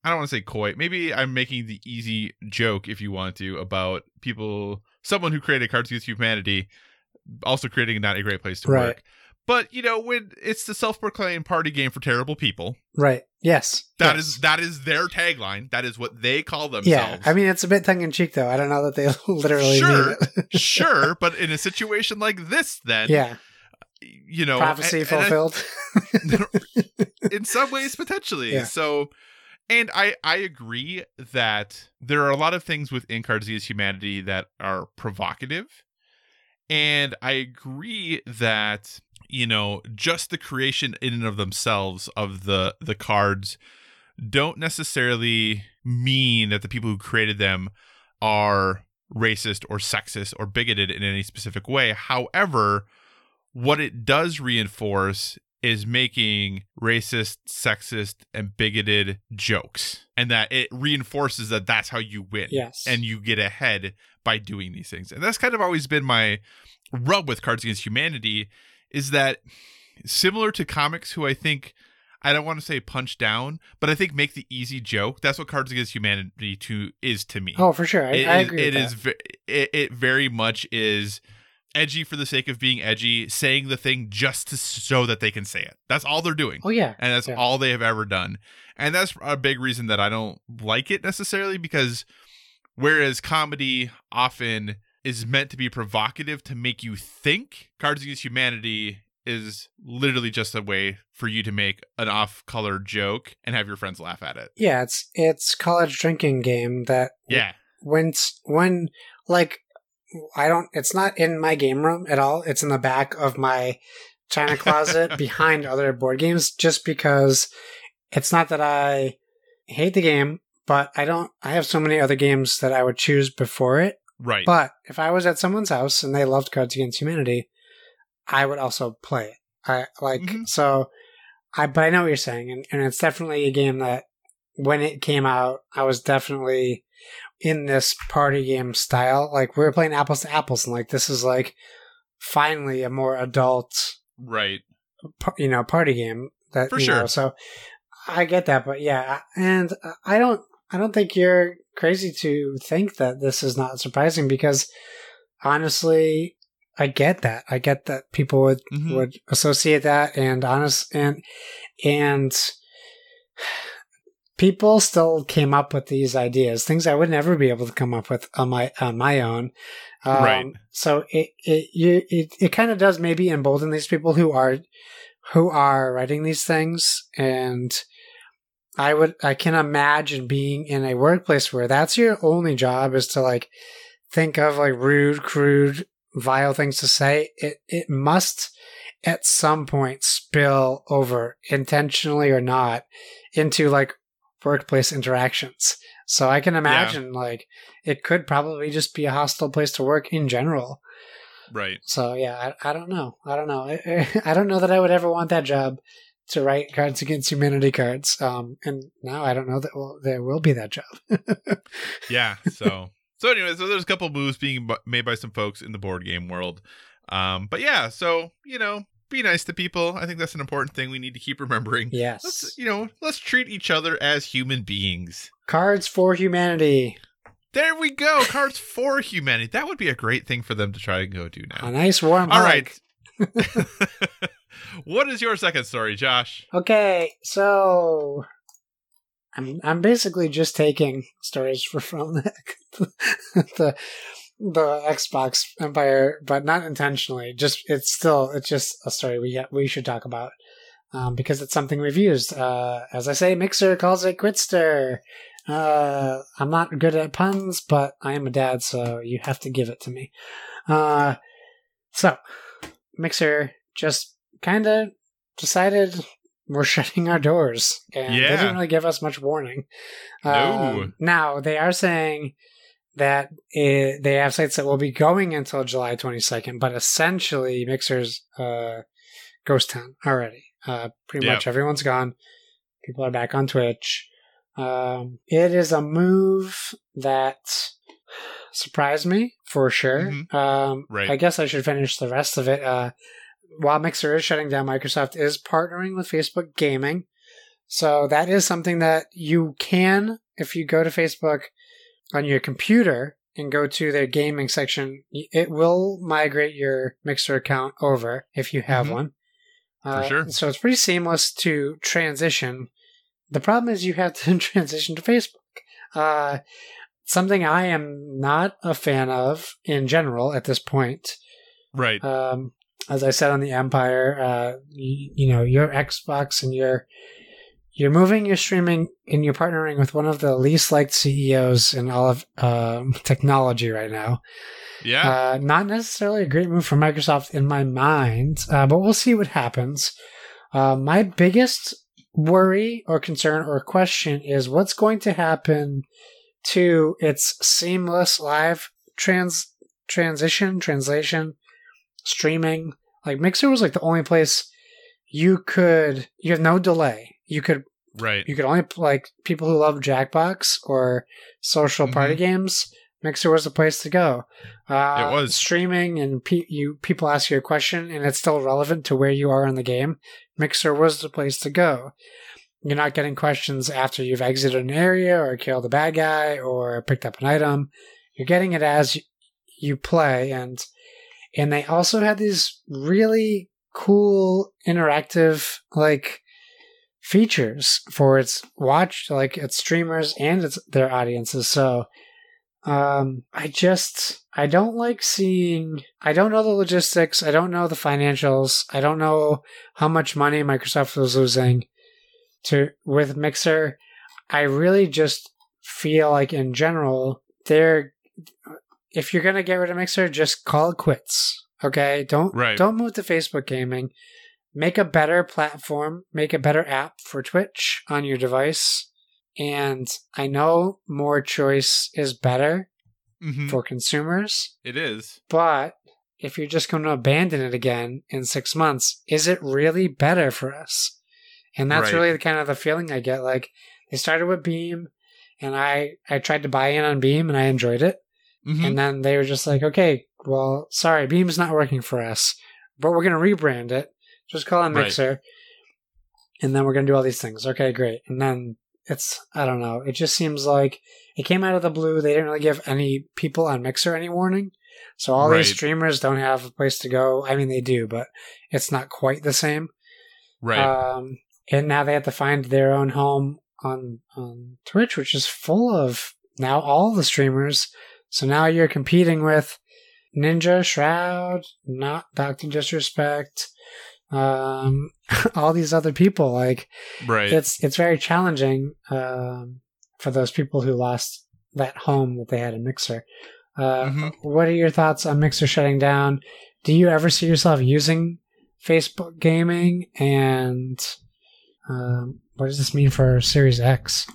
I don't want to say coy. Maybe I'm making the easy joke, if you want to, about people, someone who created Cards Against Humanity, also creating not a great place to Right. work. But you know, when it's the self-proclaimed party game for terrible people, Right. Yes. That yes. is that is their tagline. That is what they call themselves. Yeah. I mean, it's a bit tongue in cheek, though. I don't know that they literally Sure. mean it. sure, but in a situation like this, then yeah. You know, Prophecy and I- fulfilled. in some ways potentially. Yeah. So, and I I agree that there are a lot of things within Cards Against Humanity that are provocative, and I agree that you know just the creation in and of themselves of the the cards don't necessarily mean that the people who created them are racist or sexist or bigoted in any specific way. However, what it does reinforce is making racist, sexist, and bigoted jokes, and that it reinforces that that's how you win yes. and you get ahead by doing these things. And that's kind of always been my rub with Cards Against Humanity is that similar to comics who I think I don't want to say punch down, but I think make the easy joke. That's what Cards Against Humanity to is to me. oh, for sure. I, It I is- agree. it is it, it very much is edgy for the sake of being edgy, saying the thing just to show that they can say it. That's all they're doing. Oh, yeah. And that's Yeah. all they have ever done. And that's a big reason that I don't like it necessarily because whereas comedy often is meant to be provocative to make you think, Cards Against Humanity is literally just a way for you to make an off-color joke and have your friends laugh at it. Yeah, it's it's college drinking game that Yeah. when when like I don't it's not in my game room at all. It's in the back of my china closet behind other board games just because it's not that I hate the game, but I don't I have so many other games that I would choose before it. Right. But if I was at someone's house and they loved Cards Against Humanity, I would also play it. I like Mhm. so I but I know what you're saying and, and it's definitely a game that when it came out, I was definitely in this party game style. Like we were playing apples to apples and like this is like finally a more adult right. you know party game that For sure. know, so I get that, but yeah, and I don't I don't think you're crazy to think that this is not surprising because honestly, I get that. I get that people would Mhm. would associate that and honest and and people still came up with these ideas, things I would never be able to come up with on my on my own. Um, Right. So it it you it, it kind of does maybe embolden these people who are who are writing these things and I would I can imagine being in a workplace where that's your only job is to like think of like rude, crude, vile things to say. It it must at some point spill over, intentionally or not, into like workplace interactions. So I can imagine like it could probably just be a hostile place to work in general. Right. So yeah, I, I don't know. I don't know. I, I don't know that I would ever want that job to write Cards Against Humanity cards. Um, and now I don't know that well, there will be that job. Yeah. So so anyway, so there's a couple moves being made by some folks in the board game world. Um, but yeah, so you know, be nice to people. I think that's an important thing we need to keep remembering. yes. Let's you know, let's treat each other as human beings. Cards for Humanity. There we go. Cards for humanity. That would be a great thing for them to try and go do now. A nice warm All hug. right. what is your second story, Josh? Okay, so I'm I'm basically just taking stories for, from the, the the Xbox Empire, but not intentionally. Just it's still it's just a story we we should talk about um, because it's something we've used. Uh, as I say, Mixer calls it Quitster. Uh, I'm not good at puns, but I am a dad, so you have to give it to me. Uh, so Mixer just kind of decided we're shutting our doors, and they Yeah. didn't really give us much warning. No. Um, now they are saying that it, they have sites that will be going until July 22nd, but essentially Mixer's uh, ghost town already. Uh, pretty much everyone's gone. People are back on Twitch. Um, it is a move that surprised me for sure. Mhm. Um, Right. I guess I should finish the rest of it. Uh, while Mixer is shutting down, Microsoft is partnering with Facebook Gaming. So that is something that you can, if you go to Facebook on your computer and go to their gaming section, it will migrate your Mixer account over if you have Mhm. one. Uh, sure. So it's pretty seamless to transition. The problem is you have to transition to Facebook. Uh, something I am not a fan of in general at this point. Right. Um, as I said on the Empire, uh, you, you know, your Xbox and your you're moving you're streaming and you're partnering with one of the least liked CEOs in all of um, technology right now. yeah. Uh, not necessarily a great move for Microsoft in my mind, uh, but we'll see what happens. Uh, my biggest worry or concern or question is what's going to happen to its seamless live trans transition, translation, streaming. Like Mixer was like the only place you could you have no delay. You could right. you could only like people who love Jackbox or social party games. Mixer was the place to go. Uh, Mm-hmm. It was. streaming, and pe- you people ask you a question, and it's still relevant to where you are in the game. Mixer was the place to go. You're not getting questions after you've exited an area or killed a bad guy or picked up an item. You're getting it as you play, and and they also had these really cool interactive like features for its watch like its streamers and its their audiences so um i just I don't like seeing. I don't know the logistics. I don't know the financials. I don't know how much money Microsoft was losing to with Mixer. I really just feel like, in general, they're. If you're gonna get rid of Mixer, just call it quits. Okay, don't Right. don't move to Facebook gaming. Make a better platform. Make a better app for Twitch on your device. And I know more choice is better Mhm. for consumers. It is. But if you're just going to abandon it again in six months, is it really better for us? And that's Right. really the kind of the feeling I get. Like they started with Beam, and I I tried to buy in on Beam, and I enjoyed it. Mhm. And then they were just like, okay, well, sorry, Beam's not working for us, but we're going to rebrand it. Just call it Right. Mixer, and then we're going to do all these things. Okay, great. And then it's I don't know. It just seems like it came out of the blue. They didn't really give any people on Mixer any warning. So all these streamers don't have a place to go. I mean, they do, but it's not quite the same. right. Um, and now they have to find their own home on on Twitch, which is full of now all the streamers. So now you're competing with Ninja, Shroud, not Doctor Disrespect, um, all these other people. Like right. it's it's very challenging um, for those people who lost that home that they had in Mixer. Uh, Mhm. What are your thoughts on Mixer shutting down? Do you ever see yourself using Facebook gaming? And um, what does this mean for Series X?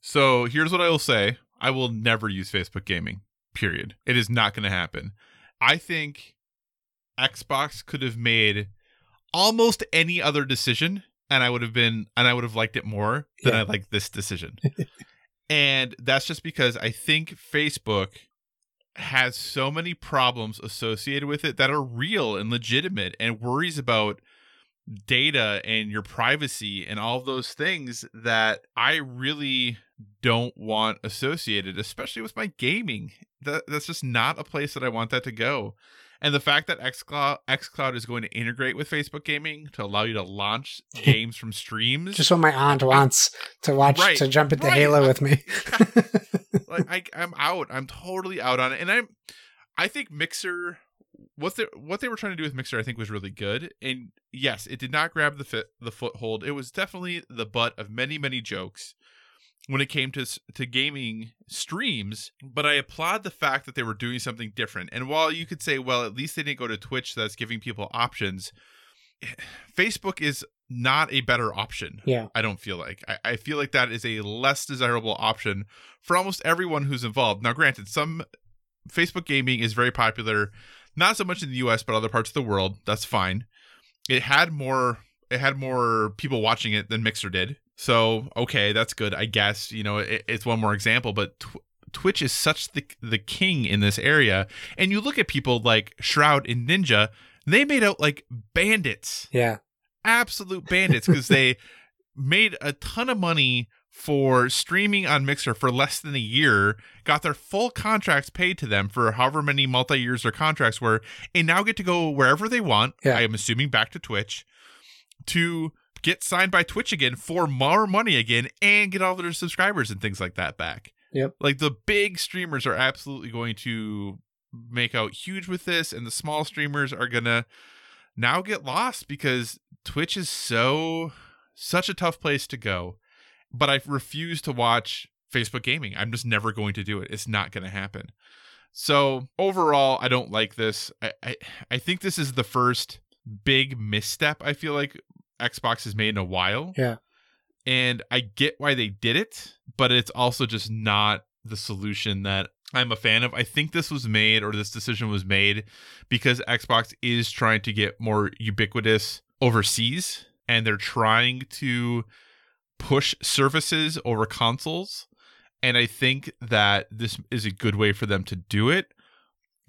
So here's what I will say: I will never use Facebook Gaming. Period. It is not going to happen. I think Xbox could have made almost any other decision, and I would have been, and I would have liked it more than Yeah. I like this decision. and that's just because I think Facebook has so many problems associated with it that are real and legitimate, and worries about data and your privacy and all those things that I really don't want associated, especially with my gaming. That that's just not a place that I want that to go. And the fact that xCloud xCloud is going to integrate with Facebook Gaming to allow you to launch games from streams, Just what my aunt wants to watch Right, to jump into right. Halo with me. like I, I'm out. I'm totally out on it. And I'm, I think Mixer, what they what they were trying to do with Mixer, I think was really good. And yes, it did not grab the fit, the foothold. It was definitely the butt of many many jokes when it came to to gaming streams. But I applaud the fact that they were doing something different. And while you could say, well, at least they didn't go to Twitch, that's giving people options. Facebook is not a better option. yeah. I don't feel like. I, I feel like that is a less desirable option for almost everyone who's involved. Now, granted, some Facebook gaming is very popular, not so much in the US, but other parts of the world. That's fine. It had more it had more people watching it than Mixer did. So, okay, that's good. I guess, you know, it, it's one more example, but tw- Twitch is such the the king in this area. And you look at people like Shroud and Ninja, they made out like bandits Yeah. absolute bandits because they made a ton of money for streaming on Mixer for less than a year, got their full contracts paid to them for however many multi years their contracts were, and now get to go wherever they want. Yeah. I am assuming back to Twitch to get signed by Twitch again for more money again and get all their subscribers and things like that back. Yep. Like the big streamers are absolutely going to make out huge with this, and the small streamers are gonna now get lost because Twitch is so such a tough place to go. But I refuse to watch Facebook gaming. I'm just never going to do it. It's not going to happen. So overall, I don't like this. I, I I think this is the first big misstep I feel like Xbox has made in a while. Yeah. And I get why they did it, but it's also just not the solution that I'm a fan of. I think this was made or this decision was made because Xbox is trying to get more ubiquitous overseas and they're trying to push services over consoles. And I think that this is a good way for them to do it.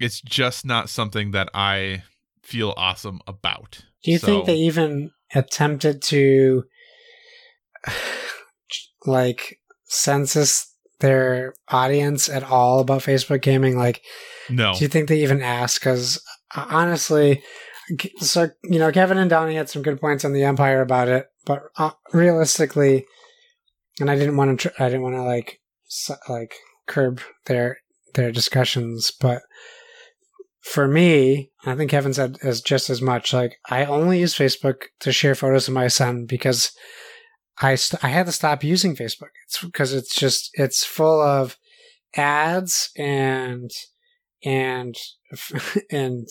It's just not something that I feel awesome about. Do you think they even attempted to like census their audience at all about Facebook gaming? Like, No. do you think they even asked? Because honestly, so you know, Kevin and Donnie had some good points on the Empire about it, but uh, realistically, and I didn't want to, tr- I didn't want to like, like curb their their discussions, but for me, I think Kevin said as just as much. Like I only use Facebook to share photos of my son because I st- I had to stop using Facebook. It's because it's just it's full of ads and and and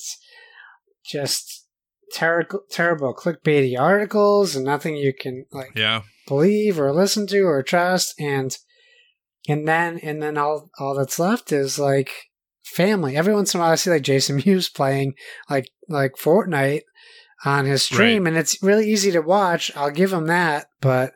just terrible terrible clickbaity articles and nothing you can like Yeah. believe or listen to or trust and and then and then all all that's left is like family every once in a while i see like jason mewes playing like like fortnite on his stream and it's really easy to watch i'll give him that but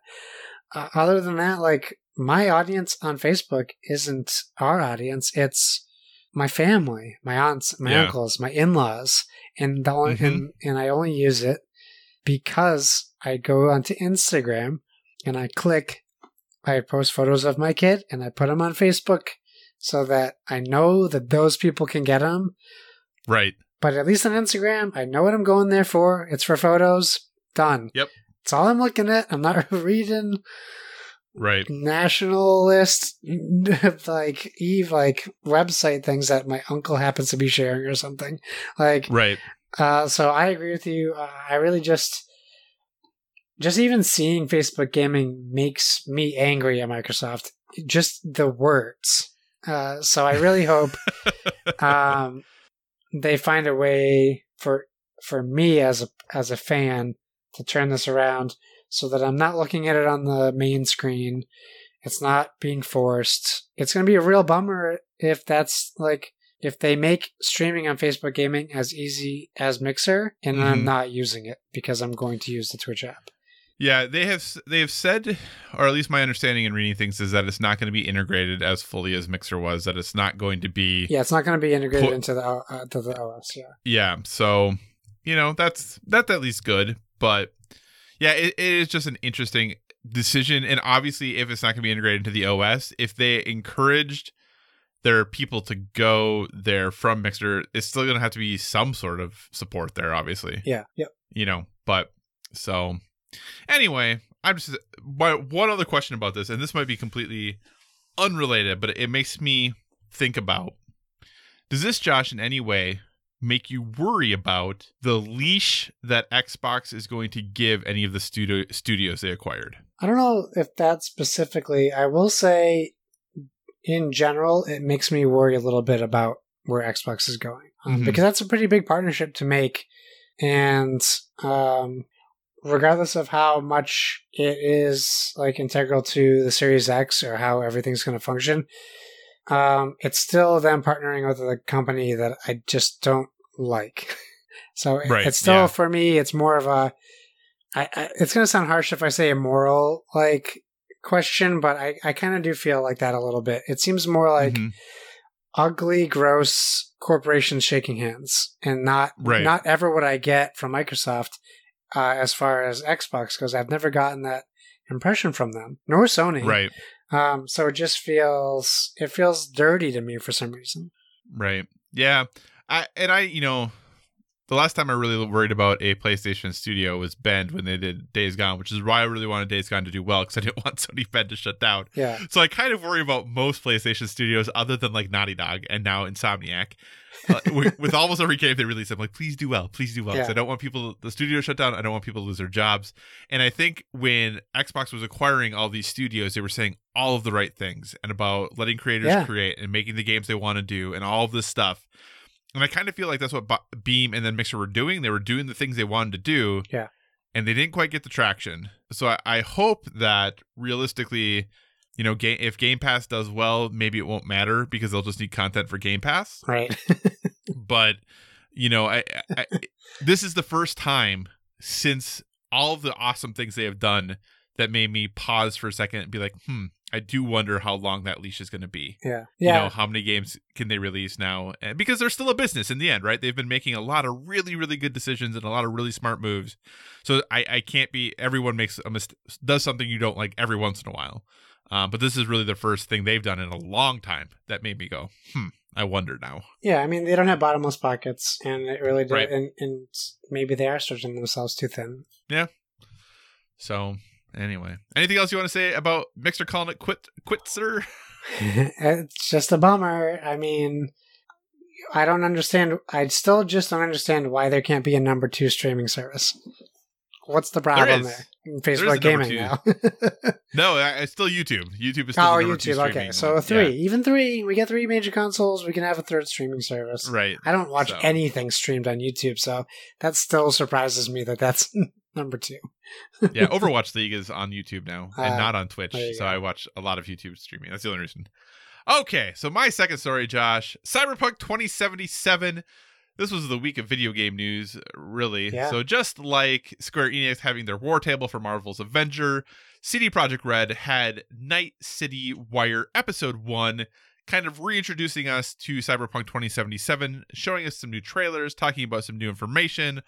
uh, other than that like my audience on facebook isn't our audience it's my family my aunts my Yeah. uncles my in-laws and the only, Mhm. and, and i only use it because I go onto Instagram and I click, I post photos of my kid and I put them on Facebook so that I know that those people can get them. Right. But at least on Instagram, I know what I'm going there for. It's for photos. Done. Yep. It's all I'm looking at. I'm not reading Right. nationalist like Eve like website things that my uncle happens to be sharing or something. Like Right. uh, so I agree with you. Uh, I really just, just even seeing Facebook gaming makes me angry at Microsoft. Just the words. Uh, so I really hope um, they find a way for for me as a as a fan to turn this around, so that I'm not looking at it on the main screen. It's not being forced. It's going to be a real bummer if that's like if they make streaming on Facebook Gaming as easy as Mixer, and Mhm. I'm not using it because I'm going to use the Twitch app. Yeah, they have they have said, or at least my understanding in reading things is that it's not going to be integrated as fully as Mixer was. That it's not going to be. Yeah, it's not going to be integrated into the uh, to the OS. Yeah, Yeah, so you know that's that's at least good, but yeah, it, it is just an interesting decision. And obviously, if it's not going to be integrated into the OS, if they encouraged their people to go there from Mixer, it's still going to have to be some sort of support there. Obviously, yeah, yep. you know. But so anyway, I'm just my, one other question about this, and this might be completely unrelated, but it makes me think about: Does this, Josh, in any way make you worry about the leash that Xbox is going to give any of the studio studios they acquired? I don't know if that specifically. I will say, in general, it makes me worry a little bit about where Xbox is going um, Mhm. because that's a pretty big partnership to make, and um, regardless of how much it is like integral to the Series X or how everything's going to function, um, it's still them partnering with a company that I just don't like. so it- Right, it's still yeah. for me. It's more of a. I, I, it's going to sound harsh if I say a moral like question, but I, I kind of do feel like that a little bit. It seems more like Mhm. ugly, gross corporations shaking hands, and not Right. not ever what I get from Microsoft uh, as far as Xbox goes. I've never gotten that impression from them, nor Sony. right, Um, so it just feels it feels dirty to me for some reason. right, yeah. I and I, you know, the last time I really worried about a PlayStation Studio was Bend when they did Days Gone, which is why I really wanted Days Gone to do well because I didn't want Sony Bend to shut down. Yeah, So I kind of worry about most PlayStation studios other than like Naughty Dog and now Insomniac. Uh, with, with almost every game they release, I'm like, please do well, please do well. 'cause Yeah. I don't want people, the studio to shut down. I don't want people to lose their jobs. And I think when Xbox was acquiring all these studios, they were saying all of the right things and about letting creators Yeah. create and making the games they want to do and all of this stuff. And I kind of feel like that's what Beam and then Mixer were doing. They were doing the things they wanted to do. Yeah. And they didn't quite get the traction. So I, I hope that realistically, you know, game, if Game Pass does well, maybe it won't matter because they'll just need content for Game Pass. right. But you know, I, I, I this is the first time since all of the awesome things they have done that made me pause for a second and be like, hmm, I do wonder how long that leash is going to be. yeah, You yeah. know, how many games can they release now? And because they're still a business in the end, right? They've been making a lot of really, really good decisions and a lot of really smart moves. So I, I can't be. Everyone makes a mistake, does something you don't like every once in a while. Um, but this is really the first thing they've done in a long time that made me go, hmm, I wonder now. Yeah, I mean they don't have bottomless pockets, and it really did, Right. and, and maybe they are stretching themselves too thin. Yeah. So anyway, anything else you want to say about Mixer calling it quit, quitzer? it's just a bummer. I mean, I don't understand. I still just don't understand why there can't be a number two streaming service. What's the problem there? is Facebook number Gaming now. No, I- it's still YouTube. YouTube is still oh, the number two YouTube. Okay, so three, even three. We get three major consoles. We can have a third streaming service. Right. I don't watch So- anything streamed on YouTube, so that still surprises me that that's number two. yeah, Overwatch League is on YouTube now and Uh, not on Twitch. So go. I watch a lot of YouTube streaming. That's the only reason. Okay, so my second story, Josh Cyberpunk 2077. This was the week of video game news, really. Yeah. So just like Square Enix having their war table for Marvel's Avenger, CD Projekt Red had Night City Wire Episode 1 kind of reintroducing us to Cyberpunk 2077, showing us some new trailers, talking about some new information,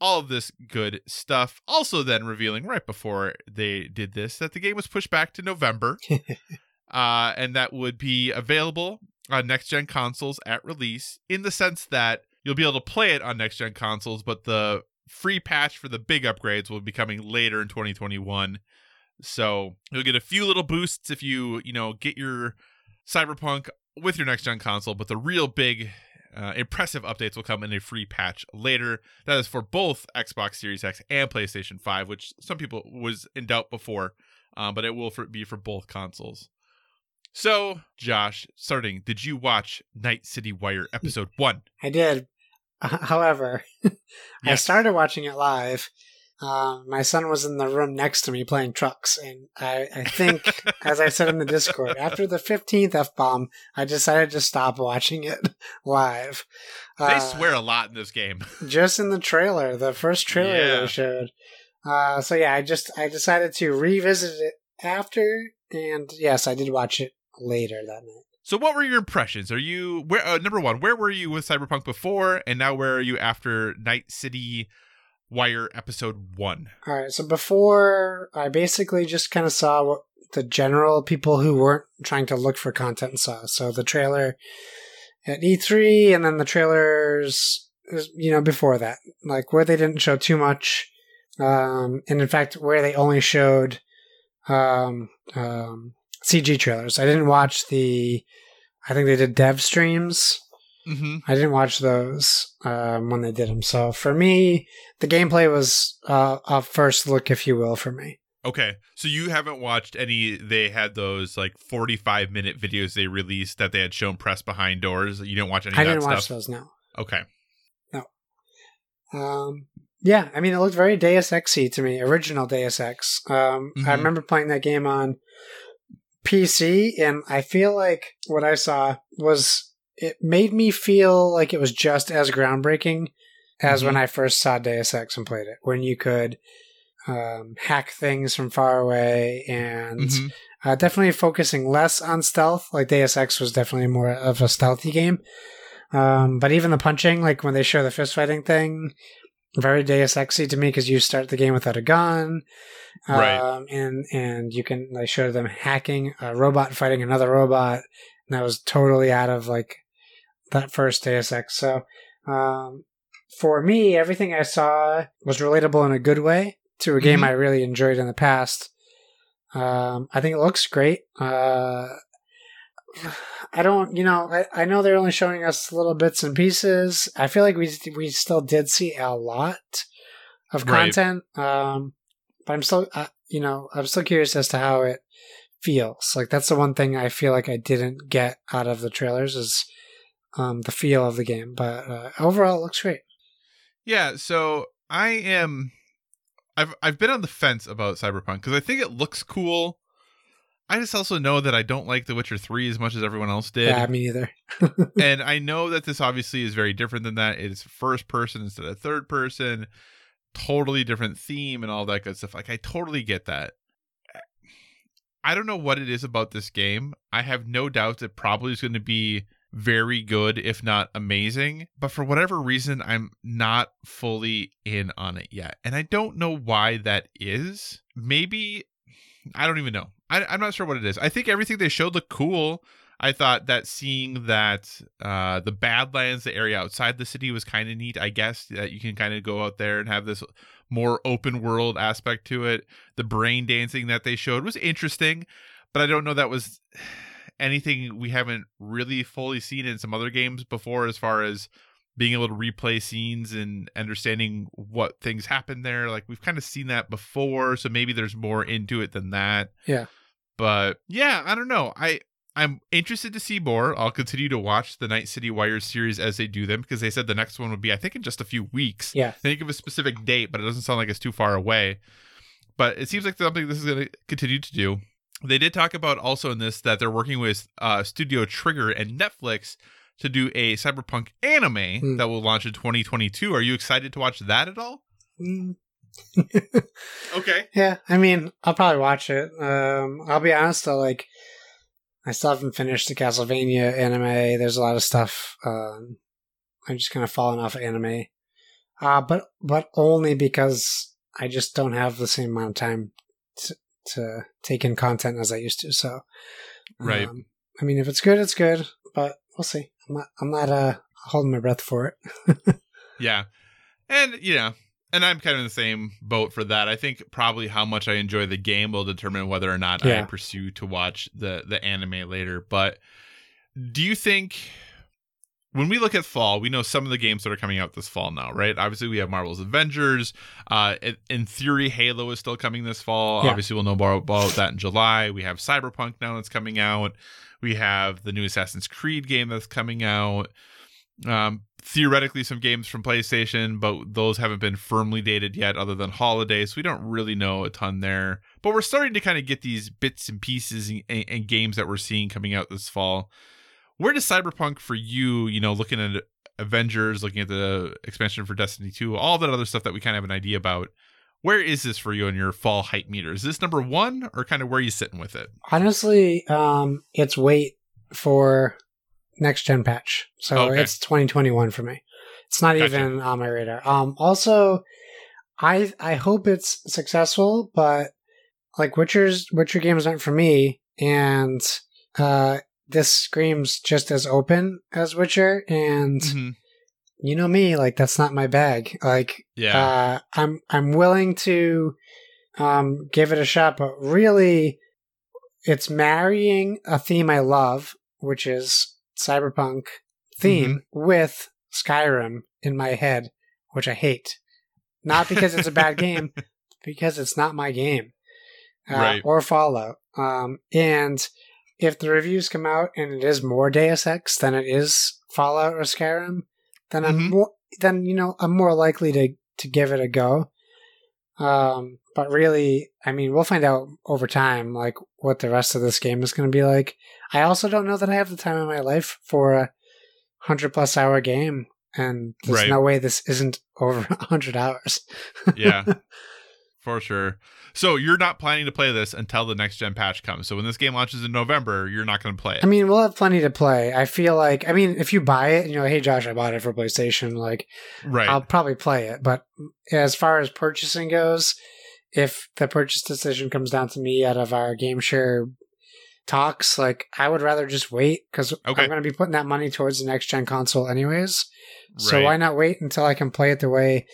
all of this good stuff. Also, then revealing right before they did this that the game was pushed back to November, uh, and that would be available on next gen consoles at release, in the sense that you'll be able to play it on next gen consoles, but the free patch for the big upgrades will be coming later in 2021. So you'll get a few little boosts if you, you know, get your Cyberpunk with your next gen console, but the real big uh, impressive updates will come in a free patch later. That is for both Xbox Series X and PlayStation 5, which some people was in doubt before, um, but it will for, be for both consoles. So, Josh, starting, did you watch Night City Wire episode 1? I did. However, I started watching it live. Um, my son was in the room next to me playing trucks, and I, I think, as I said in the Discord, after the fifteenth f bomb, I decided to stop watching it live. They Uh, swear a lot in this game. just in the trailer, the first trailer Yeah. they showed. Uh, so yeah, I just I decided to revisit it after, and yes, I did watch it later that night. So, what were your impressions? Are you where? Uh, number one, where were you with Cyberpunk before, and now where are you after Night City Wire episode one? All right, so before I basically just kind of saw what the general people who weren't trying to look for content saw. So the trailer at E3, and then the trailers, you know, before that, like where they didn't show too much, um, and in fact where they only showed um, um, CG trailers. I didn't watch the. I think they did dev streams. Mm-hmm. I didn't watch those um, when they did them. So for me, the gameplay was uh, a first look, if you will, for me. Okay, so you haven't watched any? They had those like forty-five minute videos they released that they had shown press behind doors. You didn't watch any I of that didn't stuff. watch those. No. Okay, Um, yeah, I mean, it looked very Deus Exy to me, original Deus Ex. Um, I Mhm. remember playing that game on PC, and I feel like what I saw was it made me feel like it was just as groundbreaking as when I first saw Deus Ex and played it, when you could um, hack things from far away and Mhm. uh, definitely focusing less on stealth. Like Deus Ex was definitely more of a stealthy game. Um, but even the punching, like when they show the fist fighting thing, very Deus Exy to me because you start the game without a gun, um, Right. and and you can they show them hacking a robot fighting another robot, and that was totally out of like that first Deus Ex. So um, for me, everything I saw was relatable in a good way to a game Mhm. I really enjoyed in the past. Um, I think it looks great. Uh, I don't, you know, I, I know they're only showing us little bits and pieces. I feel like we we still did see a lot of Right. content, um, but I'm still, uh, you know, I'm still curious as to how it feels. Like that's the one thing I feel like I didn't get out of the trailers is um, the feel of the game. But uh, overall, it looks great. yeah. So I am. I've I've been on the fence about Cyberpunk because I think it looks cool. I just also know that I don't like The Witcher Three as much as everyone else did. Yeah, me neither. and I know that this obviously is very different than that. It's first person instead of third person, totally different theme and all that good stuff. Like I totally get that. I don't know what it is about this game. I have no doubt it probably is going to be very good, if not amazing. But for whatever reason, I'm not fully in on it yet. And I don't know why that is. Maybe, I don't even know. I, I'm not sure what it is. I think everything they showed looked cool. I thought that seeing that uh, the Badlands, the area outside the city, was kind of neat. I guess that you can kind of go out there and have this more open world aspect to it. The brain dancing that they showed was interesting, but I don't know that was anything we haven't really fully seen in some other games before, as far as being able to replay scenes and understanding what things happen there. Like we've kind of seen that before, so maybe there's more into it than that. Yeah. But yeah, I don't know. I I'm interested to see more. I'll continue to watch the Night City Wires series as they do them because they said the next one would be, I think, in just a few weeks. Yeah. They didn't give a specific date, but it doesn't sound like it's too far away. But it seems like something this is going to continue to do. They did talk about also in this that they're working with uh, Studio Trigger and Netflix to do a cyberpunk anime Hmm. that will launch in 2022. Are you excited to watch that at all? Mm, Okay. yeah, I mean, I'll probably watch it. Um, I'll be honest though, like, I still haven't finished the Castlevania anime. There's a lot of stuff. Um, I'm just kind of falling off of anime, uh, but but only because I just don't have the same amount of time to, to take in content as I used to. So, Right. um, I mean, if it's good, it's good, but we'll see. I'm not. I'm not uh, holding my breath for it. Yeah. And, you know, and I'm kind of in the same boat for that. I think probably how much I enjoy the game will determine whether or not I pursue to watch the the anime later. But do you think when we look at fall, we know some of the games that are coming out this fall now, right? Obviously, we have Marvel's Avengers. Uh, in, in theory, Halo is still coming this fall. Yeah. Obviously, we'll know more about that in July. We have Cyberpunk now that's coming out. We have the new Assassin's Creed game that's coming out. Um, theoretically, some games from PlayStation, but those haven't been firmly dated yet, other than holidays. So we don't really know a ton there. But we're starting to kind of get these bits and pieces and, and, and games that we're seeing coming out this fall. Where does Cyberpunk for you? You know, looking at Avengers, looking at the expansion for Destiny 2, all that other stuff that we kind of have an idea about. Where is this for you on your fall hype meter? Is this number one or kind of where are you sitting with it? Honestly, um, it's wait for next gen patch. So Okay. it's 2021 for me. It's not Gotcha. even on my radar. Um, also, I I hope it's successful, but like Witcher's Witcher games aren't for me, and uh, this screams just as open as Witcher, and Mhm. You know me, like that's not my bag. Like Yeah. uh, I'm I'm willing to um, give it a shot, but really, it's marrying a theme I love, which is cyberpunk theme, with Skyrim in my head, which I hate. Not because it's a bad game, because it's not my game, uh, Right. or Fallout. Um, and if the reviews come out and it is more Deus Ex than it is Fallout or Skyrim, then I'm Mhm. more then you know I'm more likely to to give it a go. Um, but really, I mean, we'll find out over time, like what the rest of this game is going to be like. I also don't know that I have the time in my life for a hundred plus hour game, and there's Right. no way this isn't over a hundred hours. yeah. For sure. So you're not planning to play this until the next gen patch comes. So when this game launches in November, you're not going to play it. I mean, we'll have plenty to play. I feel like, I mean, if you buy it, you know, hey Josh, I bought it for PlayStation. Like, right. I'll probably play it. But as far as purchasing goes, if the purchase decision comes down to me out of our game share talks, like I would rather just wait because Okay. I'm going to be putting that money towards the next gen console anyways. So why not wait until I can play it the way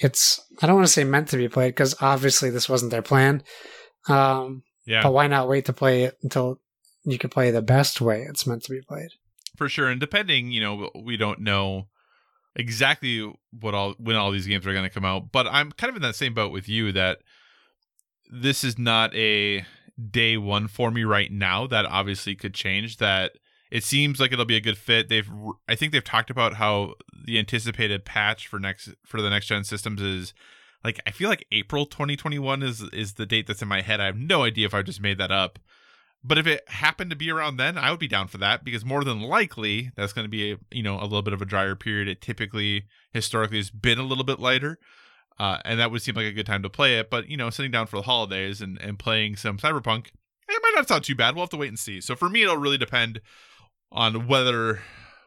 it's? I don't want to say meant to be played because obviously this wasn't their plan. Um, yeah. but why not wait to play it until you can play the best way it's meant to be played? for sure and depending you know we don't know exactly what all when all these games are going to come out but i'm kind of in that same boat with you that this is not a day one for me right now that obviously could change that it seems like it'll be a good fit they've i think they've talked about how the anticipated patch for next for the next gen systems is like i feel like april 2021 is is the date that's in my head i have no idea if i just made that up but if it happened to be around then, I would be down for that because more than likely that's going to be a, you know a little bit of a drier period. It typically historically has been a little bit lighter, uh, and that would seem like a good time to play it. But you know, sitting down for the holidays and and playing some Cyberpunk, it might not sound too bad. We'll have to wait and see. So for me, it'll really depend on whether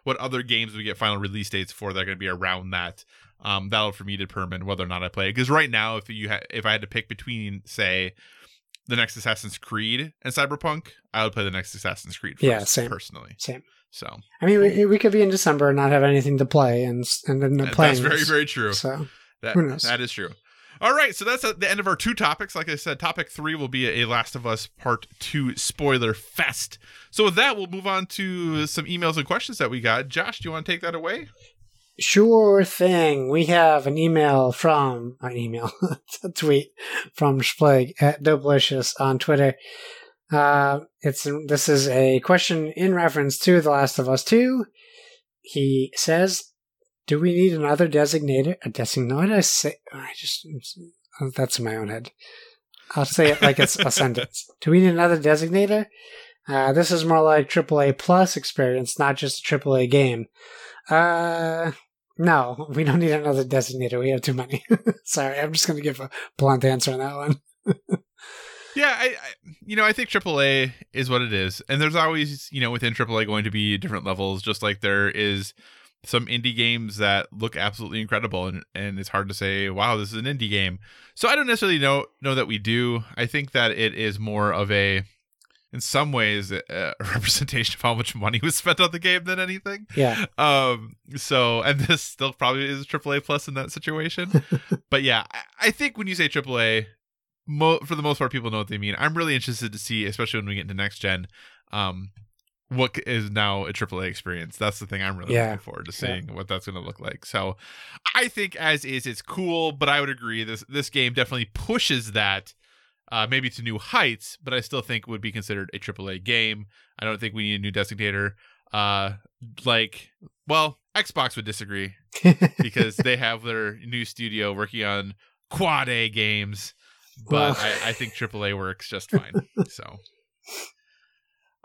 what other games we get final release dates for that are going to be around that. Um, that'll for me determine whether or not I play it. Because right now, if you ha- if I had to pick between say the next Assassin's Creed and Cyberpunk, I would play the next Assassin's Creed first, Yeah, same. personally. Same. So I mean, we, we could be in December and not have anything to play, and and then the playing. that's very very true. So That, who knows? that is true. All right, so that's at the end of our two topics. Like I said, topic three will be a Last of Us Part Two spoiler fest. So with that, we'll move on to some emails and questions that we got. Josh, do you want to take that away? Sure thing. We have an email from an email, a tweet from Splig at Dopelicious on Twitter. Uh, it's this is a question in reference to The Last of Us Two. He says, "Do we need another designator? A designator? I say? I just that's in my own head. I'll say it like it's a sentence. Do we need another designator? Uh, this is more like AAA plus experience, not just a AAA game. Uh, no, we don't need another designator. We have too many. Sorry, I'm just going to give a blunt answer on that one. yeah, I, I, you know, I think AAA is what it is, and there's always, you know, within AAA going to be different levels, just like there is some indie games that look absolutely incredible, and and it's hard to say, wow, this is an indie game. So I don't necessarily know know that we do. I think that it is more of a in some ways a representation of how much money was spent on the game than anything. Yeah. Um. So, and this still probably is AAA plus in that situation. but yeah, I, I, think when you say AAA, mo- for the most part, people know what they mean. I'm really interested to see, especially when we get into next gen, um, what is now a AAA experience. That's the thing I'm really yeah. looking forward to seeing yeah. what that's going to look like. So, I think as is, it's cool, but I would agree this this game definitely pushes that uh, maybe to new heights, but I still think would be considered a AAA game. I don't think we need a new designator. Uh, like, well, Xbox would disagree because they have their new studio working on quad A games, but well. I, I think AAA works just fine. so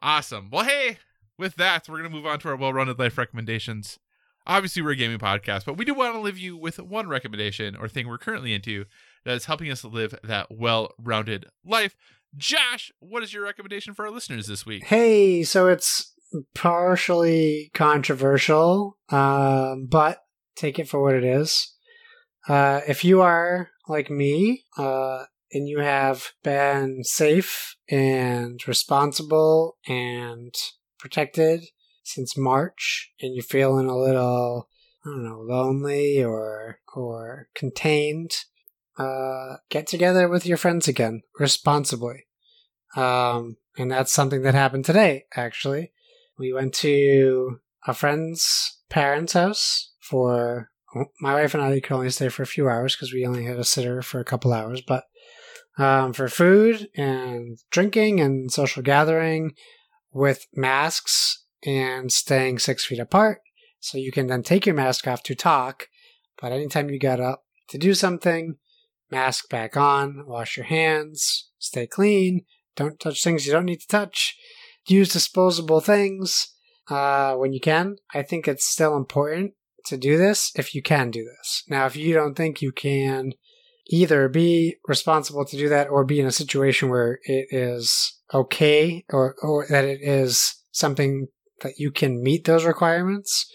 awesome. Well, hey, with that, we're gonna move on to our well-rounded life recommendations. Obviously, we're a gaming podcast, but we do want to leave you with one recommendation or thing we're currently into that is helping us live that well rounded life. Josh, what is your recommendation for our listeners this week? Hey, so it's partially controversial, um, but take it for what it is. Uh, if you are like me, uh, and you have been safe and responsible and protected since March, and you're feeling a little, I don't know, lonely or or contained, uh, get together with your friends again responsibly. Um, and that's something that happened today, actually. We went to a friend's parents' house for my wife and I could only stay for a few hours because we only had a sitter for a couple hours, but um, for food and drinking and social gathering with masks and staying six feet apart. So you can then take your mask off to talk, but anytime you get up to do something, mask back on, wash your hands, stay clean, don't touch things you don't need to touch, use disposable things uh, when you can. I think it's still important to do this if you can do this. Now, if you don't think you can either be responsible to do that or be in a situation where it is okay or, or that it is something that you can meet those requirements,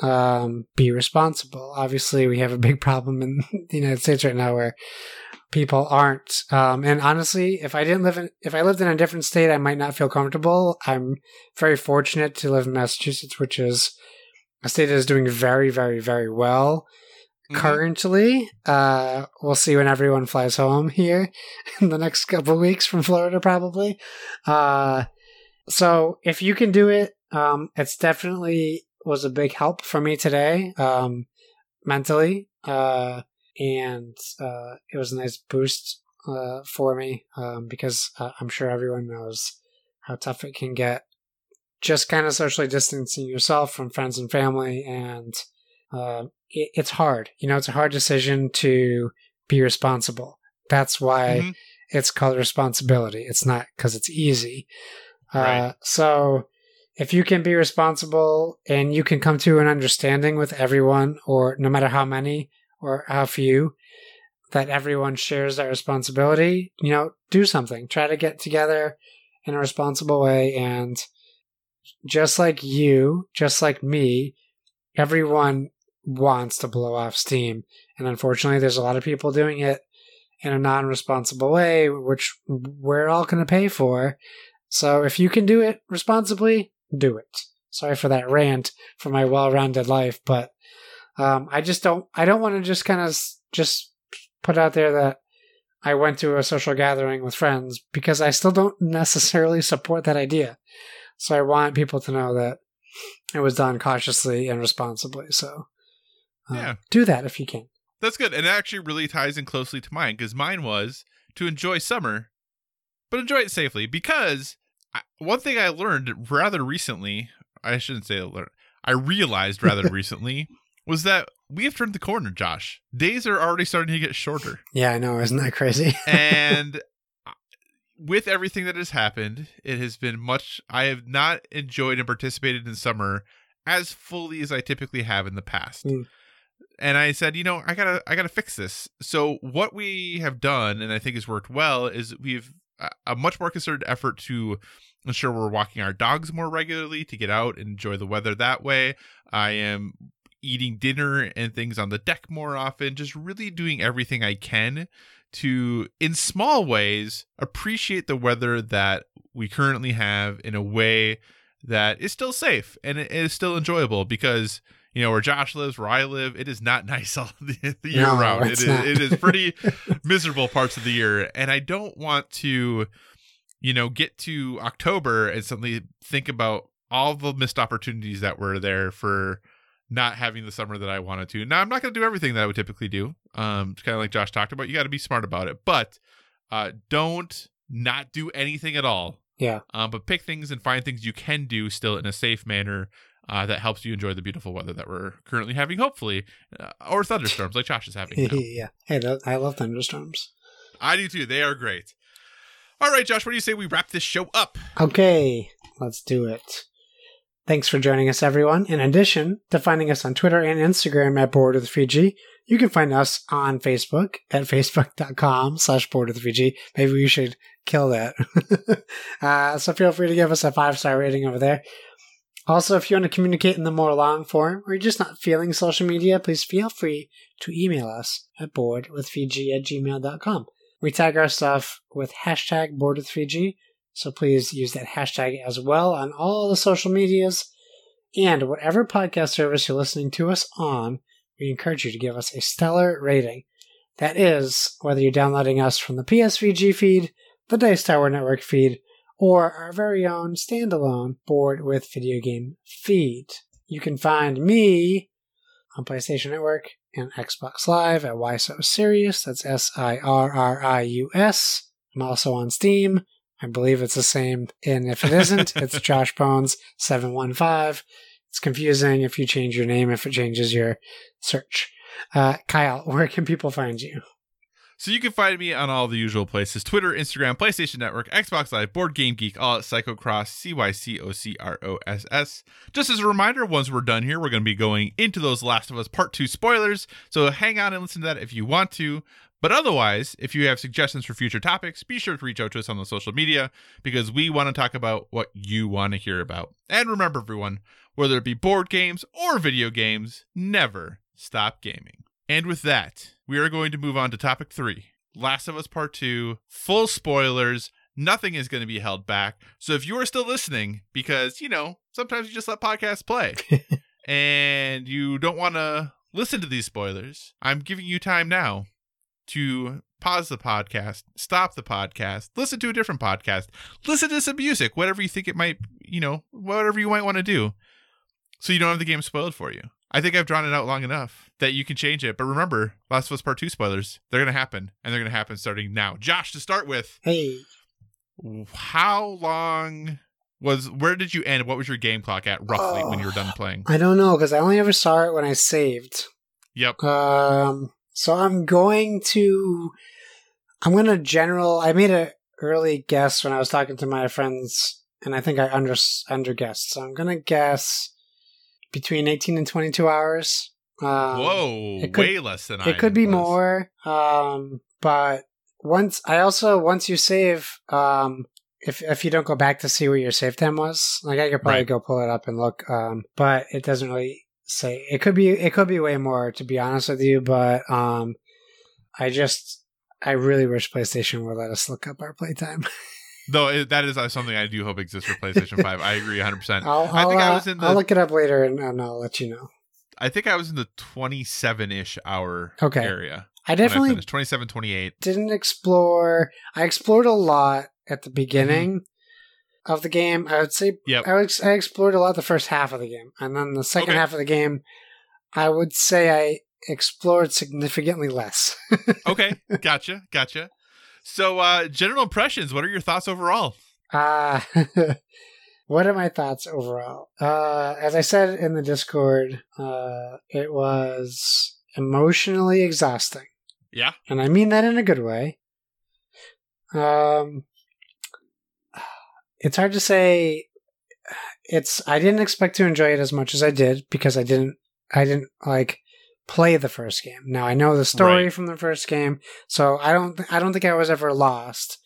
um, be responsible. Obviously, we have a big problem in the United States right now where people aren't. Um, and honestly, if I didn't live in, if I lived in a different state, I might not feel comfortable. I'm very fortunate to live in Massachusetts, which is a state that is doing very, very, very well. Mm-hmm. Currently, uh, we'll see when everyone flies home here in the next couple weeks from Florida, probably. Uh, so if you can do it, um, it's definitely was a big help for me today, um, mentally. Uh, and uh, it was a nice boost uh, for me um, because uh, I'm sure everyone knows how tough it can get. Just kind of socially distancing yourself from friends and family, and uh, it, it's hard. You know, it's a hard decision to be responsible. That's why mm-hmm. it's called responsibility. It's not because it's easy. Uh, right. So if you can be responsible and you can come to an understanding with everyone, or no matter how many or how few, that everyone shares that responsibility, you know, do something. Try to get together in a responsible way. And just like you, just like me, everyone wants to blow off steam. And unfortunately, there's a lot of people doing it in a non responsible way, which we're all going to pay for. So if you can do it responsibly, do it. Sorry for that rant for my well-rounded life, but um, I just don't. I don't want to just kind of just put out there that I went to a social gathering with friends because I still don't necessarily support that idea. So I want people to know that it was done cautiously and responsibly. So uh, Yeah. do that if you can. That's good. And it actually really ties in closely to mine because mine was to enjoy summer, but enjoy it safely. Because I, one thing I learned rather recently, I shouldn't say learned, I realized rather recently was that we have turned the corner, Josh. Days are already starting to get shorter. Yeah, I know. Isn't that crazy? and with everything that has happened, it has been much. I have not enjoyed and participated in summer as fully as I typically have in the past. Mm. And I said, you know, I gotta, I gotta fix this. So what we have done, and I think has worked well, is we've a- a much more concerted effort to ensure we're walking our dogs more regularly to get out and enjoy the weather that way. I am eating dinner and things on the deck more often, just really doing everything I can to, in small ways, appreciate the weather that we currently have in a way that is still safe and it is still enjoyable because you know where Josh lives, where I live, it is not nice all the, the year No, round. It is, it is pretty miserable parts of the year, and I don't want to, you know, get to October and suddenly think about all the missed opportunities that were there for not having the summer that I wanted to. Now I'm not going to do everything that I would typically do. Um, it's kind of like Josh talked about. You got to be smart about it, but uh, don't not do anything at all. Yeah. Um, but pick things and find things you can do still in a safe manner uh, that helps you enjoy the beautiful weather that we're currently having, hopefully, uh, or thunderstorms like Josh is having. now. yeah. Hey, th- I love thunderstorms. I do too. They are great. All right, Josh, what do you say we wrap this show up? Okay, let's do it. Thanks for joining us, everyone. In addition to finding us on Twitter and Instagram at Board with VG, you can find us on Facebook at facebook.com slash Board with VG. Maybe we should kill that. uh, so feel free to give us a five star rating over there. Also, if you want to communicate in the more long form or you're just not feeling social media, please feel free to email us at boardwithvg at gmail.com. We tag our stuff with hashtag boardwithvg, so please use that hashtag as well on all the social medias. And whatever podcast service you're listening to us on, we encourage you to give us a stellar rating. That is, whether you're downloading us from the PSVG feed, the Dice Tower Network feed, or our very own standalone board with video game feed. You can find me on PlayStation Network and Xbox Live at Why So Serious. That's S I R R I U S. I'm also on Steam. I believe it's the same. And if it isn't, it's Josh Bones 715. It's confusing if you change your name, if it changes your search. Uh, Kyle, where can people find you? So you can find me on all the usual places Twitter, Instagram, PlayStation Network, Xbox Live, Board Game Geek, all at Cycocross, C Y C O C R O S S. Just as a reminder, once we're done here, we're going to be going into those Last of Us Part 2 spoilers. So hang on and listen to that if you want to. But otherwise, if you have suggestions for future topics, be sure to reach out to us on the social media because we want to talk about what you want to hear about. And remember, everyone, whether it be board games or video games, never stop gaming. And with that, we are going to move on to topic three Last of Us Part 2, full spoilers. Nothing is going to be held back. So if you are still listening, because, you know, sometimes you just let podcasts play and you don't want to listen to these spoilers, I'm giving you time now to pause the podcast, stop the podcast, listen to a different podcast, listen to some music, whatever you think it might, you know, whatever you might want to do, so you don't have the game spoiled for you. I think I've drawn it out long enough that you can change it. But remember, Last of Us Part 2 spoilers, they're going to happen, and they're going to happen starting now. Josh, to start with, Hey, how long was, where did you end? What was your game clock at roughly when you were done playing? I don't know because I only ever saw it when I saved. Yep. Um, so I'm going to, I'm going to general. I made a early guess when I was talking to my friends, and I think I under under guessed. So I'm going to guess between 18 and 22 hours. Um, Whoa, it could- way less than I it could be was. more. Um, but once I also once you save, um, if if you don't go back to see where your save time was, like I could probably Right. go pull it up and look. Um, but it doesn't really say. It could be it could be way more to be honest with you. But um, I just I really wish PlayStation would let us look up our playtime. Though that is uh, something I do hope exists for PlayStation 5. I agree 100%. I'll I I'll, think I uh, was in the I'll look it up later and, and I'll let you know. I think I was in the 27 ish hour Okay. area. I I definitely finished. 27, 28. didn't explore. I explored a lot at the beginning of the game. I would say Yep. I, I explored a lot the first half of the game, and then the second Okay. half of the game, I would say I explored significantly less. Okay, gotcha, gotcha. So, uh, general impressions. What are your thoughts overall? Uh, what are my thoughts overall? Uh, as I said in the Discord, uh, it was emotionally exhausting. Yeah. And I mean that in a good way. Um, it's hard to say. It's I didn't expect to enjoy it as much as I did because I didn't I didn't like play the first game. Now I know the story Right. from the first game, so I don't I don't think I was ever lost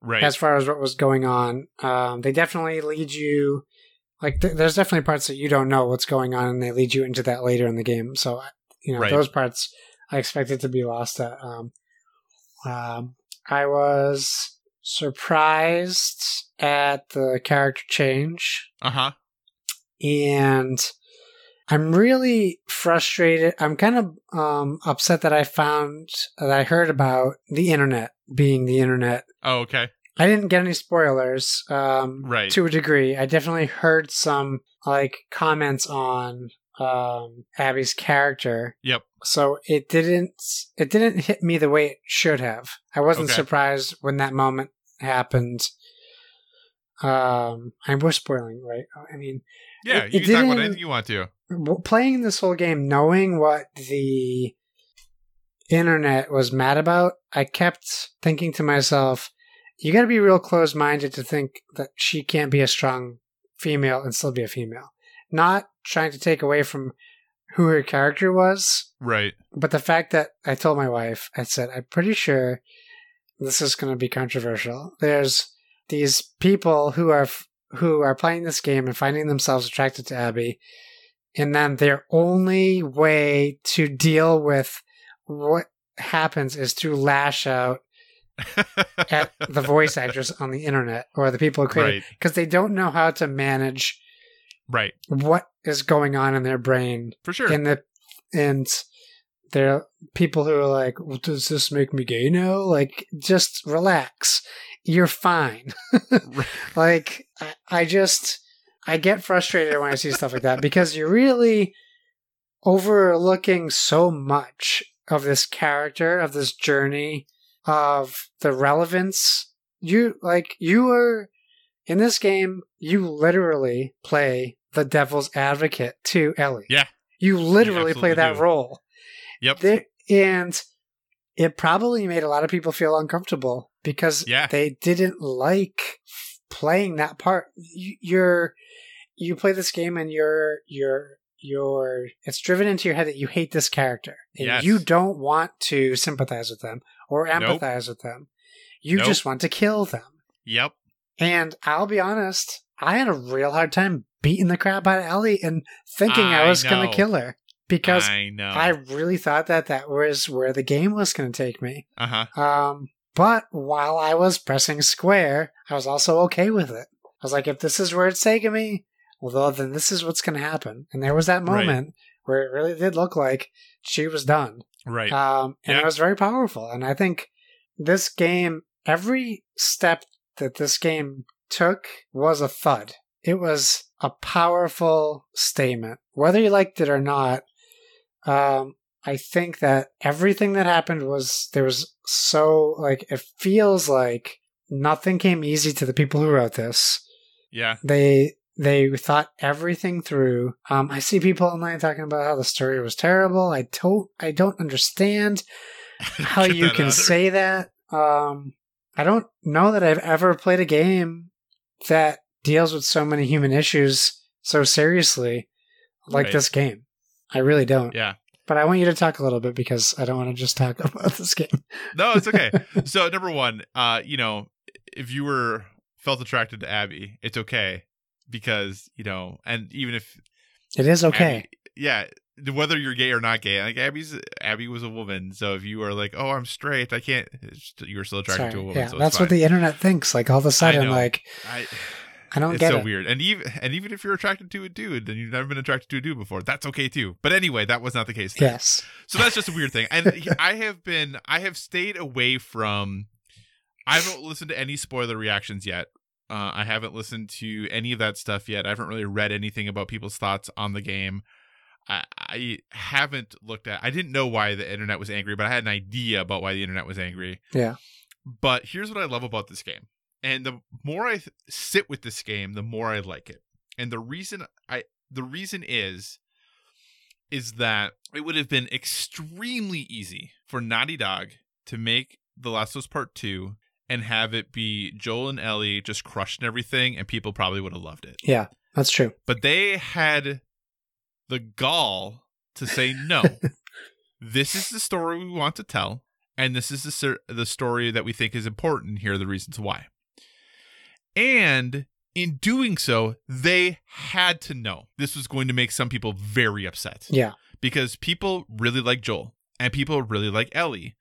Right. as far as what was going on. Um, they definitely lead you, like, th- there's definitely parts that you don't know what's going on, and they lead you into that later in the game. So, you know, Right. those parts I expected to be lost at. Um, um, I was surprised at the character change, uh huh. and I'm really frustrated. I'm kind of um, upset that I found that I heard about the internet being the internet Oh, okay. I didn't get any spoilers. Um, Right. To a degree, I definitely heard some like comments on um, Abby's character. Yep. So it didn't. It didn't hit me the way it should have. I wasn't Okay. surprised when that moment happened. Um, and we're spoiling, right? I mean, Yeah, It- you it can talk about anything you want to. playing this whole game knowing what the internet was mad about i kept thinking to myself you got to be real closed-minded to think that she can't be a strong female and still be a female not trying to take away from who her character was Right. but the fact that i told my wife i said i'm pretty sure this is going to be controversial there's these people who are who are playing this game and finding themselves attracted to abby and then their only way to deal with what happens is to lash out at the voice actors on the internet or the people who create right. because they don't know how to manage Right. what is going on in their brain For sure. and the and there are people who are like, well, "Does this make me gay now?" Like, just relax. You're fine. like, I, I just I get frustrated when I see stuff like that because you're really overlooking so much of this character, of this journey, of the relevance. You like you are in this game. You literally play the devil's advocate to Ellie. Yeah. You literally play that do. role. Yep. There, and it probably made a lot of people feel uncomfortable because Yeah. they didn't like playing that part. You, you're you play this game and you're you're you're it's driven into your head that you hate this character and Yes. you don't want to sympathize with them or Nope. empathize with them. You Nope. just want to kill them. Yep. And I'll be honest, I had a real hard time beating the crap out of Ellie and thinking I, I was going to kill her because I know. I really thought that that was where the game was going to take me. uh huh. Um, but while I was pressing square, I was also okay with it. I was like, if this is where it's taking me, well, then this is what's going to happen. And there was that Right. moment where it really did look like she was done. Right. Um, and it was very powerful. And I think this game, every step that this game took was a thud. It was a powerful statement. Whether you liked it or not, um, I think that everything that happened was there was so like it feels like nothing came easy to the people who wrote this. yeah. They they thought everything through. Um, I see people online talking about how the story was terrible. I don't I don't understand how you can say that. Um, I don't know that I've ever played a game that deals with so many human issues so seriously like Right. this game. I really don't. Yeah. But I want you to talk a little bit because I don't want to just talk about this game. No, it's okay. so number one, uh, you know, if you were felt attracted to Abby, it's okay because you know, and even if It is okay. Abby- yeah, whether you're gay or not gay, like Abby's Abby was a woman, so if you are like, oh, I'm straight, I can't, you were still attracted Sorry. to a woman. yeah, so that's what the internet thinks. Like all of a sudden, like I, I don't it's get so it. weird. And even and even if you're attracted to a dude and you've never been attracted to a dude before, that's okay too. But anyway, that was not the case. there. Yes. So that's just a weird thing. And I have been I have stayed away from I haven't listened to any spoiler reactions yet. Uh, I haven't listened to any of that stuff yet. I haven't really read anything about people's thoughts on the game. I, I haven't looked at. I didn't know why the internet was angry, but I had an idea about why the internet was angry. Yeah. But here's what I love about this game, and the more I th- sit with this game, the more I like it. And the reason I the reason is is that it would have been extremely easy for Naughty Dog to make The Last of Us Part 2 and have it be Joel and Ellie just crushing everything and people probably would have loved it. Yeah, that's true. But they had the gall to say no. this is the story we want to tell and this is the the story that we think is important. Here are the reasons why. And in doing so, they had to know this was going to make some people very upset Yeah. because people really like Joel and people really like Ellie.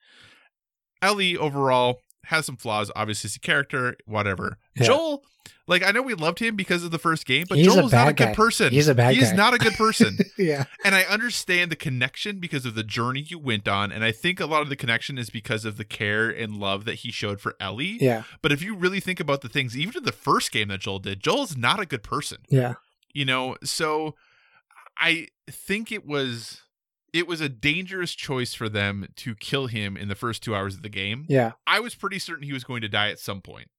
Ellie overall has some flaws, obviously, as a character, whatever. Yeah. Joel, like I know we loved him because of the first game, but He's a Joel's not a good guy. person. He's a bad guy. He's not a good person. yeah. and I understand the connection because of the journey you went on, and I think a lot of the connection is because of the care and love that he showed for Ellie. Yeah. But if you really think about the things, even in the first game that Joel did, Joel's not a good person Yeah. you know so i think it was it was a dangerous choice for them to kill him in the first two hours of the game Yeah. i was pretty certain he was going to die at some point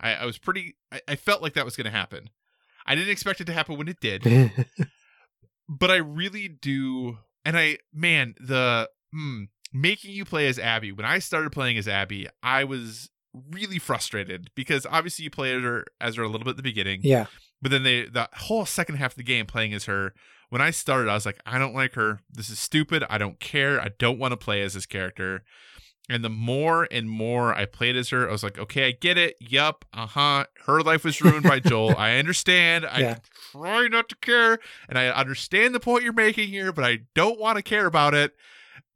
i, I was pretty I, I felt like that was going to happen i didn't expect it to happen when it did but i really do and i man the mm, making you play as abby when i started playing as abby i was really frustrated because obviously you play as her as her a little bit at the beginning yeah. but then they the whole second half of the game playing as her. When I started, I was like, I don't like her. This is stupid. I don't care. I don't want to play as this character. And the more and more I played as her, I was like, okay, I get it. Yup. Uh huh. Her life was ruined by Joel. I understand. I Yeah. try not to care. And I understand the point you're making here, but I don't want to care about it.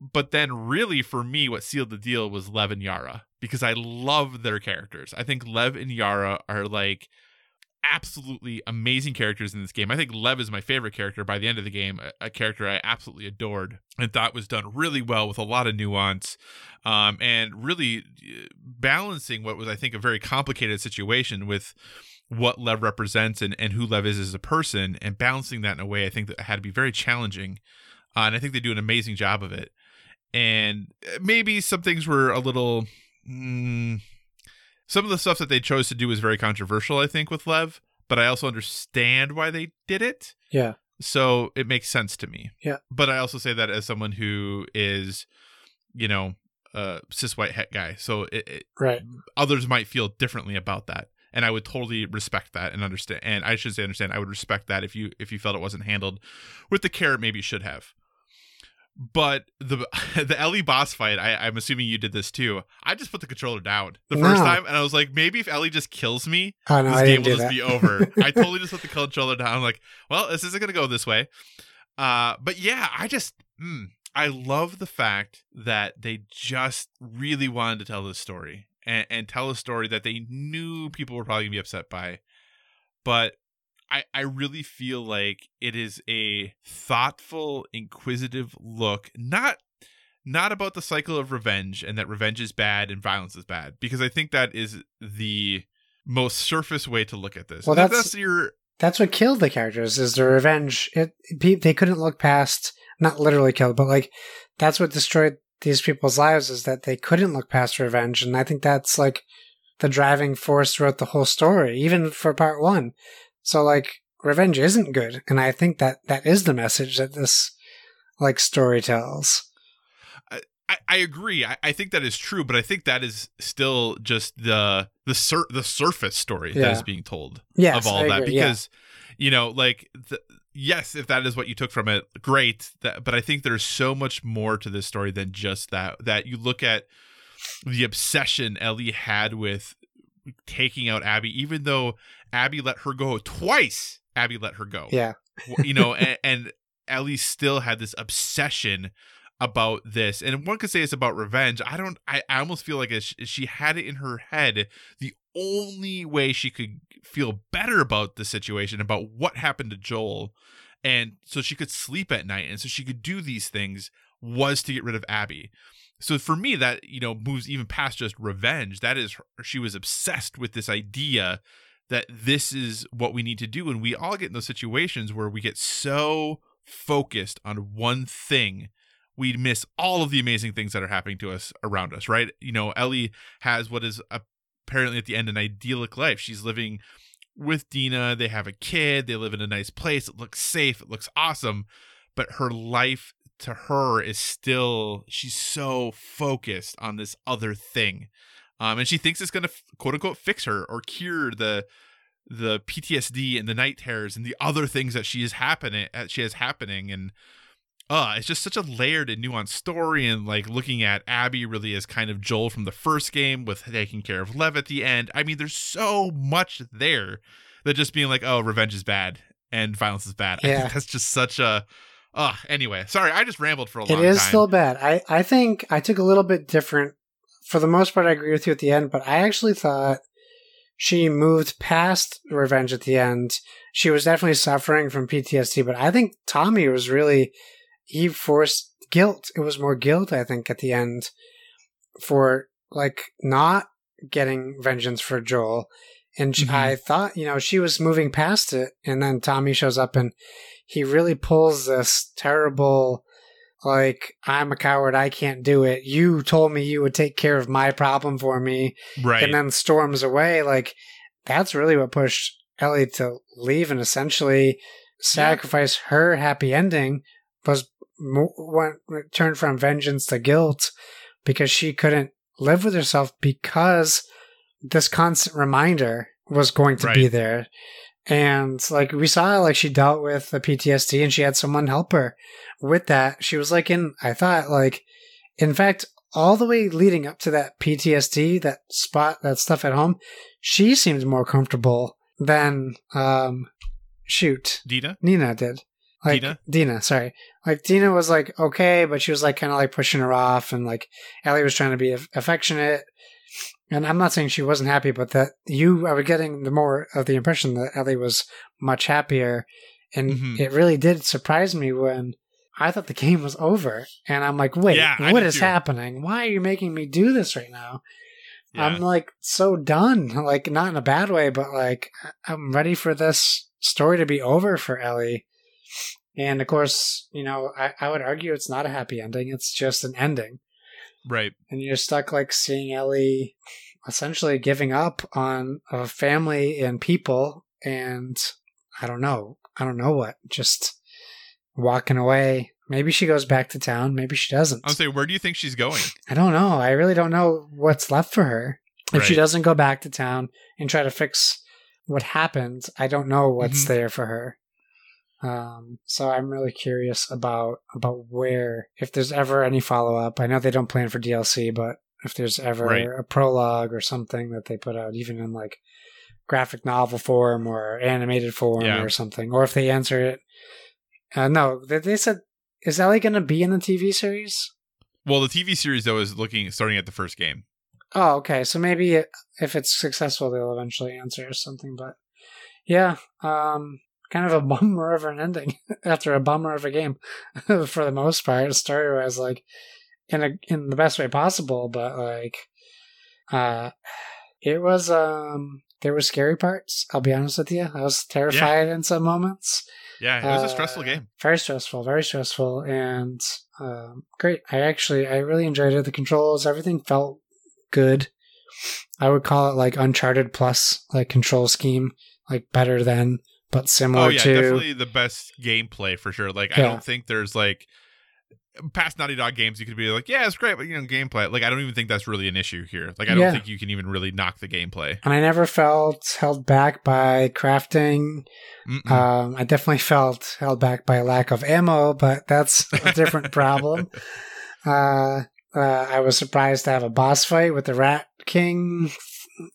But then, really, for me, what sealed the deal was Lev and Yara because I love their characters. I think Lev and Yara are like absolutely amazing characters in this game. I think Lev is my favorite character by the end of the game, a, a character I absolutely adored and thought was done really well with a lot of nuance um, and really uh, balancing what was, I think, a very complicated situation with what Lev represents and, and who Lev is as a person and balancing that in a way I think that had to be very challenging. Uh, and I think they do an amazing job of it. And uh, maybe some things were a little. Mm, some of the stuff that they chose to do was very controversial, I think, with Lev, but I also understand why they did it. Yeah. So it makes sense to me. Yeah. But I also say that as someone who is, you know, a cis white het guy. So it, it, Right. others might feel differently about that. And I would totally respect that and understand. And I should say understand. I would respect that if you if you felt it wasn't handled with the care it maybe should have. But the the Ellie boss fight, I, I'm assuming you did this too. I just put the controller down the first time, and I was like, maybe if Ellie just kills me, Oh no, this I game will just that. be over. I totally just put the controller down. I'm like, well, this isn't gonna go this way. Uh, but yeah, I just mm, I love the fact that they just really wanted to tell this story and, and tell a story that they knew people were probably gonna be upset by, but I, I really feel like it is a thoughtful, inquisitive look, not not about the cycle of revenge and that revenge is bad and violence is bad, because I think that is the most surface way to look at this. Well, that's- that's your That's what killed the characters is the revenge. It they couldn't look past not literally killed, but like that's what destroyed these people's lives is that they couldn't look past revenge, and I think that's like the driving force throughout the whole story, even for part one. So like revenge isn't good, and I think that that is the message that this like story tells. I, I agree. I, I think that is true, but I think that is still just the the sur- the surface story that Yeah. is being told Yes, of all that agree, yeah. because you know like the, yes if that is what you took from it great that, but i think there's so much more to this story than just that that you look at the obsession ellie had with taking out abby even though abby let her go twice. Abby let her go. Yeah, you know and, and ellie still had this obsession about this. And one could say it's about revenge. I don't i, I almost feel like she, she had it in her head. The only way she could feel better about the situation about what happened to joel and so she could sleep at night and so she could do these things was to get rid of abby. So for me that you know moves even past just revenge. That is she was obsessed with this idea that this is what we need to do. And we all get in those situations where we get so focused on one thing we miss all of the amazing things that are happening to us around us right? You know ellie has what is apparently at the end an idyllic life. She's living with dina. They have a kid. They live in a nice place. It looks safe. It looks awesome. But her life to her is still she's so focused on this other thing um, and she thinks it's going to quote unquote fix her or cure the the PTSD and the night terrors and the other things that she is happening uh, she has happening and uh it's just such a layered and nuanced story and like looking at Abby really as kind of Joel from the first game with taking care of Lev at the end. I mean there's so much there that just being like oh revenge is bad and violence is bad. Yeah. I think that's just such a uh anyway, sorry, I just rambled for a long It is time. still bad. I, I think I took a little bit different. For the most part, I agree with you at the end, but I actually thought she moved past revenge at the end. She was definitely suffering from PTSD, but I think Tommy was really, he forced guilt. It was more guilt, I think, at the end for like not getting vengeance for Joel. And Mhm. I thought, you know, she was moving past it. And then Tommy shows up and he really pulls this terrible, like, I'm a coward. I can't do it. You told me you would take care of my problem for me right. and then storms away. Like that's really what pushed Ellie to leave and essentially sacrifice her happy ending was mo- went turned from vengeance to guilt because she couldn't live with herself because this constant reminder was going to be there. And like we saw, like she dealt with the PTSD and she had someone help her with that. She was like in, I thought, like, in fact, all the way leading up to that PTSD, that spot, that stuff at home, she seemed more comfortable than, um, shoot, Dina? Nina did. Like Dina? Dina, sorry. Like Dina was like okay, but she was like kind of like pushing her off, and like Ellie was trying to be aff- affectionate. And I'm not saying she wasn't happy, but that you, I was getting the more of the impression that Ellie was much happier, and Mhm. it really did surprise me when I thought the game was over, and I'm like, wait, Yeah, what is too. happening? Why are you making me do this right now? Yeah. I'm like so done. Like not in a bad way, but like I'm ready for this story to be over for Ellie. And of course, you know, I, I would argue it's not a happy ending. It's just an ending. Right. And you're stuck like seeing Ellie essentially giving up on a family and people and I don't know. I don't know what. Just walking away. Maybe she goes back to town. Maybe she doesn't. I'll say, where do you think she's going? I don't know. I really don't know what's left for her. If she doesn't go back to town and try to fix what happened, I don't know what's Mhm. there for her. Um, so I'm really curious about about where if there's ever any follow up. I know they don't plan for DLC, but if there's ever Right. a prologue or something that they put out, even in like graphic novel form or animated form Yeah. or something, or if they answer it. Uh, no, they, they said, is Ellie going to be in the TV series? Well, the TV series though is looking starting at the first game. Oh, okay. So maybe if it's successful, they'll eventually answer or something. But yeah, um, kind of a bummer of an ending after a bummer of a game for the most part. Story was like in a in the best way possible, but like, uh, it was um there were scary parts. I'll be honest with you. I was terrified in some moments. Yeah, it was a Uh, stressful game. Very stressful, very stressful, and um, great. I actually, I really enjoyed it. The controls, everything felt good. I would call it like Uncharted plus, like control scheme, like better than, but similar Oh yeah, to. definitely the best gameplay for sure. Like I don't think there's like past Naughty Dog games you could be like, yeah, it's great, but you know, gameplay. Like I don't even think that's really an issue here. Like I don't Yeah. think you can even really knock the gameplay. And I never felt held back by crafting. Um, I definitely felt held back by lack of ammo, but that's a different problem. Uh, uh, I was surprised to have a boss fight with the Rat King,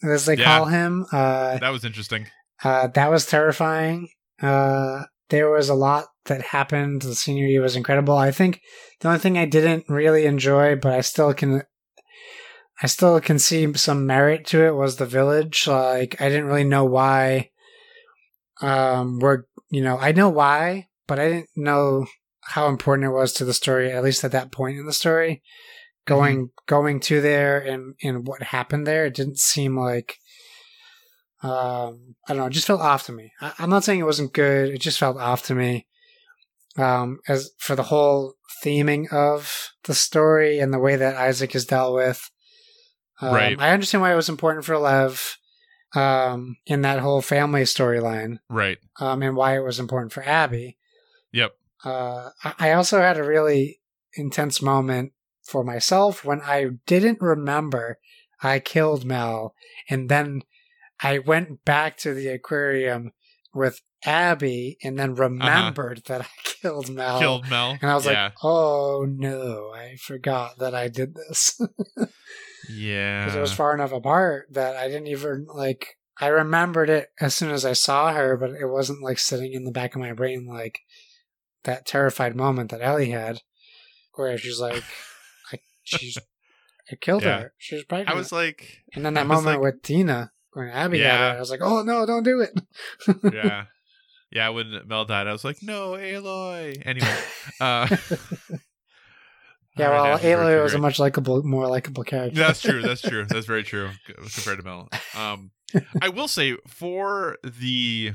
as they Yeah. call him. Uh, that was interesting. Uh, that was terrifying. Uh, there was a lot that happened. The scenery was incredible. I think the only thing I didn't really enjoy, but I still can, I still can see some merit to it, was the village. Like I didn't really know why. Um, we're you know I know why, but I didn't know how important it was to the story. At least at that point in the story, going going to there and and what happened there, it didn't seem like um, I don't know. It just felt off to me. I, I'm not saying it wasn't good. It just felt off to me. Um, as for the whole theming of the story and the way that Isaac is dealt with, um, Right. I understand why it was important for Lev um, in that whole family storyline, Right. um, and why it was important for Abby. Yep. Uh, I I also had a really intense moment for myself when I didn't remember I killed Mel, and then I went back to the aquarium with Abby, and then uh-huh. remembered that I killed Mel. Killed Mel. and I was yeah. like, "Oh no, I forgot that I did this." yeah. because it was far enough apart that I didn't even like. I remembered it as soon as I saw her, but it wasn't like sitting in the back of my brain like that terrified moment that Ellie had, where she's like, I, "She's, I killed Yeah. her. She's pregnant." I was like, and then that moment like- with Tina when Abby had Yeah. it, I was like, "Oh no, don't do it." yeah. Yeah, when Mel died, I was like, no, Aloy. Anyway. Uh, yeah, well, Aloy was a much likable, more likable character. That's true. That's true. That's very true compared to Mel. Um, I will say for the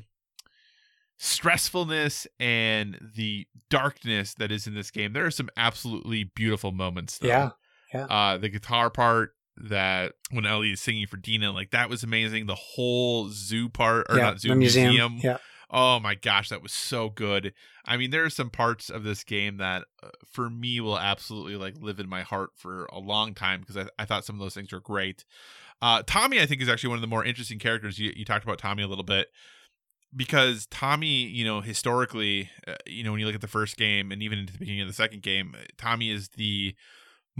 stressfulness and the darkness that is in this game, there are some absolutely beautiful moments. Though. yeah, Uh, the guitar part that when Ellie is singing for Dina, like that was amazing. The whole zoo part or yeah, not zoo museum. museum. Yeah, Oh my gosh, that was so good. I mean, there are some parts of this game that uh, for me will absolutely like live in my heart for a long time because I, I thought some of those things were great. Uh, Tommy, I think, is actually one of the more interesting characters. You, you talked about Tommy a little bit because Tommy, you know, historically, uh, you know, when you look at the first game and even into the beginning of the second game, Tommy is the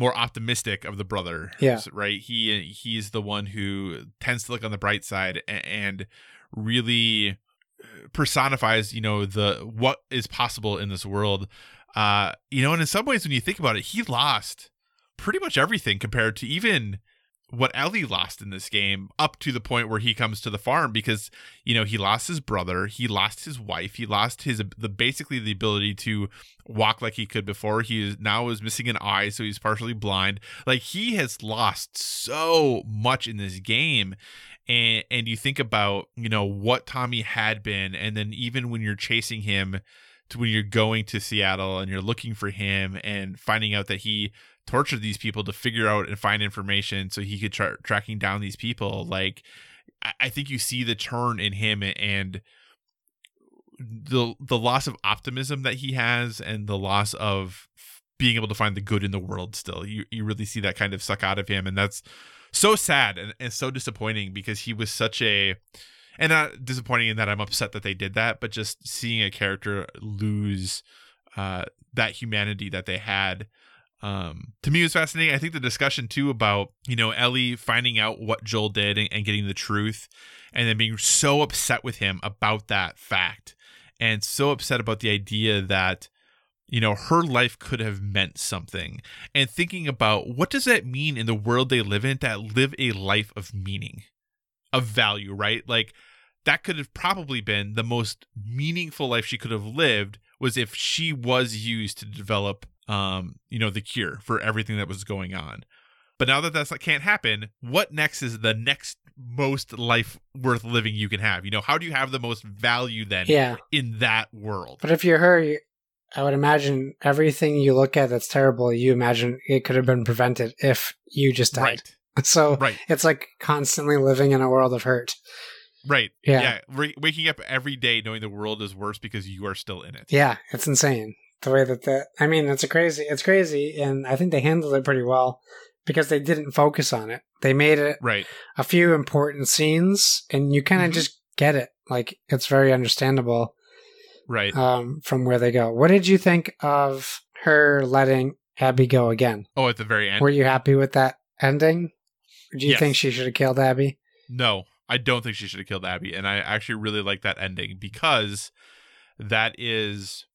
more optimistic of the brother. Yeah. Right. He he's the one who tends to look on the bright side and really personifies you know the what is possible in this world uh you know and in some ways when you think about it he lost pretty much everything compared to even what Ellie lost in this game up to the point where he comes to the farm because you know he lost his brother he lost his wife he lost his the basically the ability to walk like he could before. He is now is missing an eye so he's partially blind. Like he has lost so much in this game and and you think about you know what Tommy had been and then even when you're chasing him to when you're going to Seattle and you're looking for him and finding out that he tortured these people to figure out and find information so he could start tracking down these people like I, I think you see the turn in him and the the loss of optimism that he has and the loss of being able to find the good in the world still. You you really see that kind of suck out of him and that's so sad and, and so disappointing because he was such a and not disappointing in that I'm upset that they did that, but just seeing a character lose uh, that humanity that they had um, to me it was fascinating. I think the discussion too about you know Ellie finding out what Joel did and, and getting the truth, and then being so upset with him about that fact, and so upset about the idea that you know her life could have meant something and thinking about what does that mean in the world they live in that live a life of meaning of value right like that could have probably been the most meaningful life she could have lived was if she was used to develop um you know the cure for everything that was going on but now that that's can't happen what next is the next most life worth living you can have you know how do you have the most value then yeah. in that world But if you're her, I would imagine everything you look at that's terrible, you imagine it could have been prevented if you just died. right So right it's like constantly living in a world of hurt. Right. Yeah. Yeah. Re- waking up every day knowing the world is worse because you are still in it. Yeah, it's insane the way that that. I mean, it's a crazy. It's crazy, and I think they handled it pretty well because they didn't focus on it. They made it Right. a few important scenes, and you kind of Mhm. just get it. Like it's very understandable Right. um, from where they go. What did you think of her letting Abby go again? oh, at the very end. Were you happy with that ending? Do you Yes. think she should have killed Abby? no, I don't think she should have killed Abby, and I actually really like that ending because that is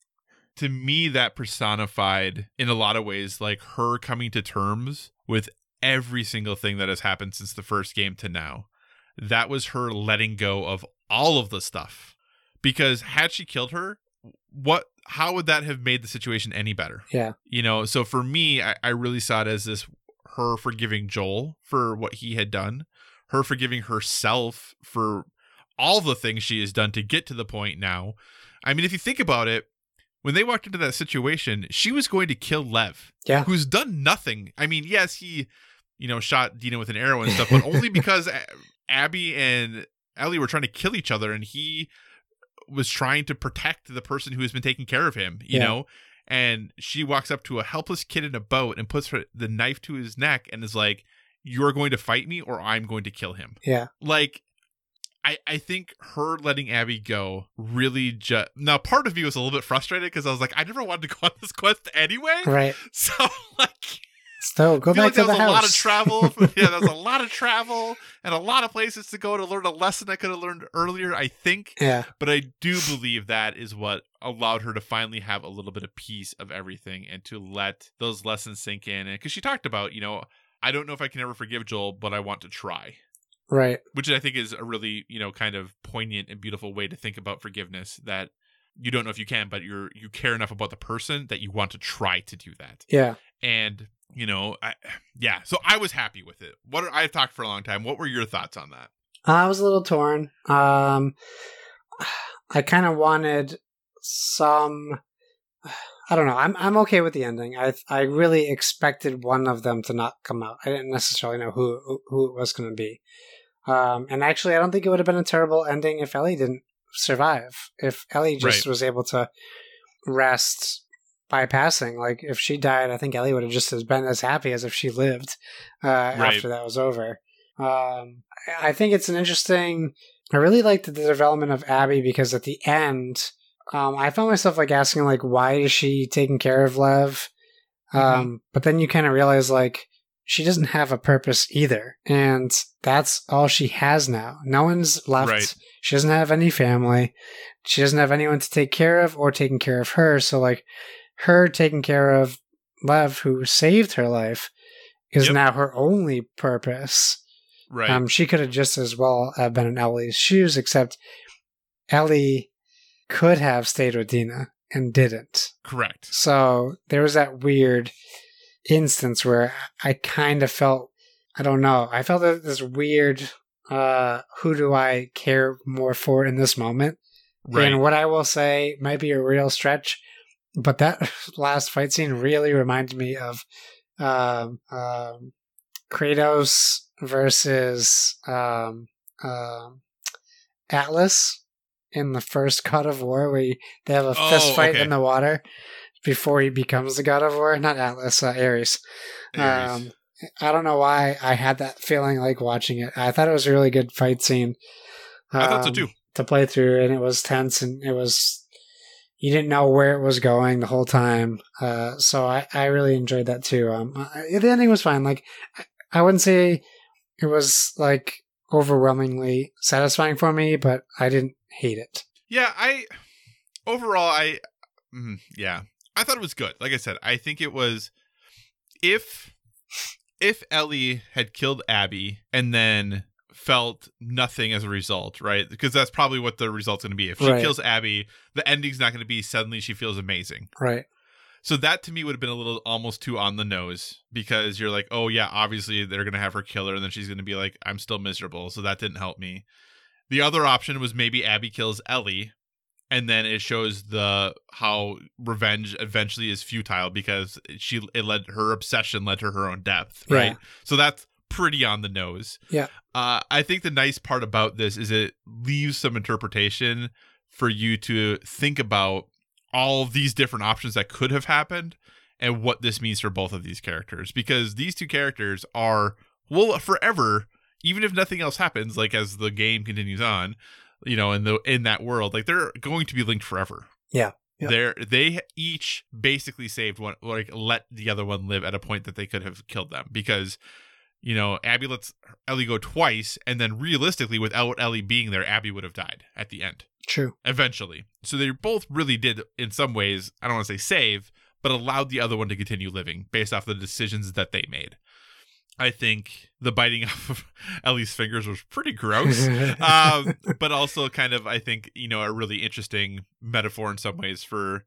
to me that personified in a lot of ways like her coming to terms with every single thing that has happened since the first game to now. That was her letting go of all of the stuff. Because had she killed her, what how would that have made the situation any better? Yeah. You know, so for me, I, I really saw it as this her forgiving Joel for what he had done, her forgiving herself for all the things she has done to get to the point now. I mean, if you think about it, when they walked into that situation, she was going to kill Lev, Yeah. who's done nothing. I mean, yes, he, you know, shot Dina with an arrow and stuff, but only because Abby and Ellie were trying to kill each other, and he was trying to protect the person who has been taking care of him. You Yeah. know, and she walks up to a helpless kid in a boat and puts her, the knife to his neck and is like, "You're going to fight me, or I'm going to kill him." Yeah. like I, I think her letting Abby go really just now part of me was a little bit frustrated because I was like I never wanted to go on this quest anyway Right. so like So go back like to was the a house. lot of travel yeah there was a lot of travel and a lot of places to go to learn a lesson I could have learned earlier I think yeah. but I do believe that is what allowed her to finally have a little bit of peace of everything and to let those lessons sink in and because she talked about you know I don't know if I can ever forgive Joel but I want to try Right. which I think is a really you know kind of poignant and beautiful way to think about forgiveness that you don't know if you can but you're you care enough about the person that you want to try to do that Yeah. and you know I, yeah so I was happy with it what are, I've talked for a long time what were your thoughts on that I was a little torn. Um, I kind of wanted some. I don't know. I'm I'm okay with the ending. I I really expected one of them to not come out. I didn't necessarily know who who it was going to be. Um, and actually, I don't think it would have been a terrible ending if Ellie didn't survive. If Ellie just Right. was able to rest by passing, like if she died, I think Ellie would have just as been as happy as if she lived uh, after that was over. Um, I think it's an interesting. I really liked the development of Abby because at the end, um, I found myself like asking like, why is she taking care of Lev? Um, but then you kind of realize like she doesn't have a purpose either, and that's all she has now. No one's left. Right. She doesn't have any family. She doesn't have anyone to take care of or taking care of her. So like, her taking care of Lev, who saved her life, is Yep. now her only purpose. right Um, she could have just as well have been in Ellie's shoes, except Ellie could have stayed with Dina and didn't. correct So there was that weird instance where I kind of felt, I don't know, I felt that this weird, uh, who do I care more for in this moment? right And what I will say might be a real stretch, but that last fight scene really reminded me of um, um, Kratos versus um, um, Atlas in the first God of War, where you, they have a Oh, fist fight okay. in the water before he becomes the God of War. Not Atlas, uh, Ares. Ares. Um, I don't know why I had that feeling like watching it. I thought it was a really good fight scene. I thought so um, too to play through, and it was tense, and it was you didn't know where it was going the whole time. Uh, so I, I really enjoyed that too. Um, the ending was fine. Like I- I wouldn't say it was like overwhelmingly satisfying for me, but I didn't hate it. Yeah, I overall I mm, yeah, I thought it was good. Like I said, I think it was if if Ellie had killed Abby and then felt nothing as a result, right? Because that's probably what the result's going to be. If she Right. kills Abby, the ending's not going to be suddenly she feels amazing. Right. So that to me would have been a little almost too on the nose because you're like, oh yeah, obviously they're gonna have her kill her, and then she's gonna be like, I'm still miserable. So that didn't help me. The other option was maybe Abby kills Ellie, and then it shows the how revenge eventually is futile because she it led her obsession led to her own death, right? Yeah. So that's pretty on the nose. Yeah. Uh, I think the nice part about this is it leaves some interpretation for you to think about all these different options that could have happened and what this means for both of these characters because these two characters are will forever even if nothing else happens like as the game continues on you know in the in that world like they're going to be linked forever Yeah. Yeah. they're they each basically saved one like let the other one live at a point that they could have killed them because you know, Abby lets Ellie go twice, and then realistically, without Ellie being there, Abby would have died at the end True. eventually. So they both really did, in some ways, I don't want to say save, but allowed the other one to continue living based off the decisions that they made. I think the biting off of Ellie's fingers was pretty gross. um, but also kind of, I think, you know, a really interesting metaphor in some ways for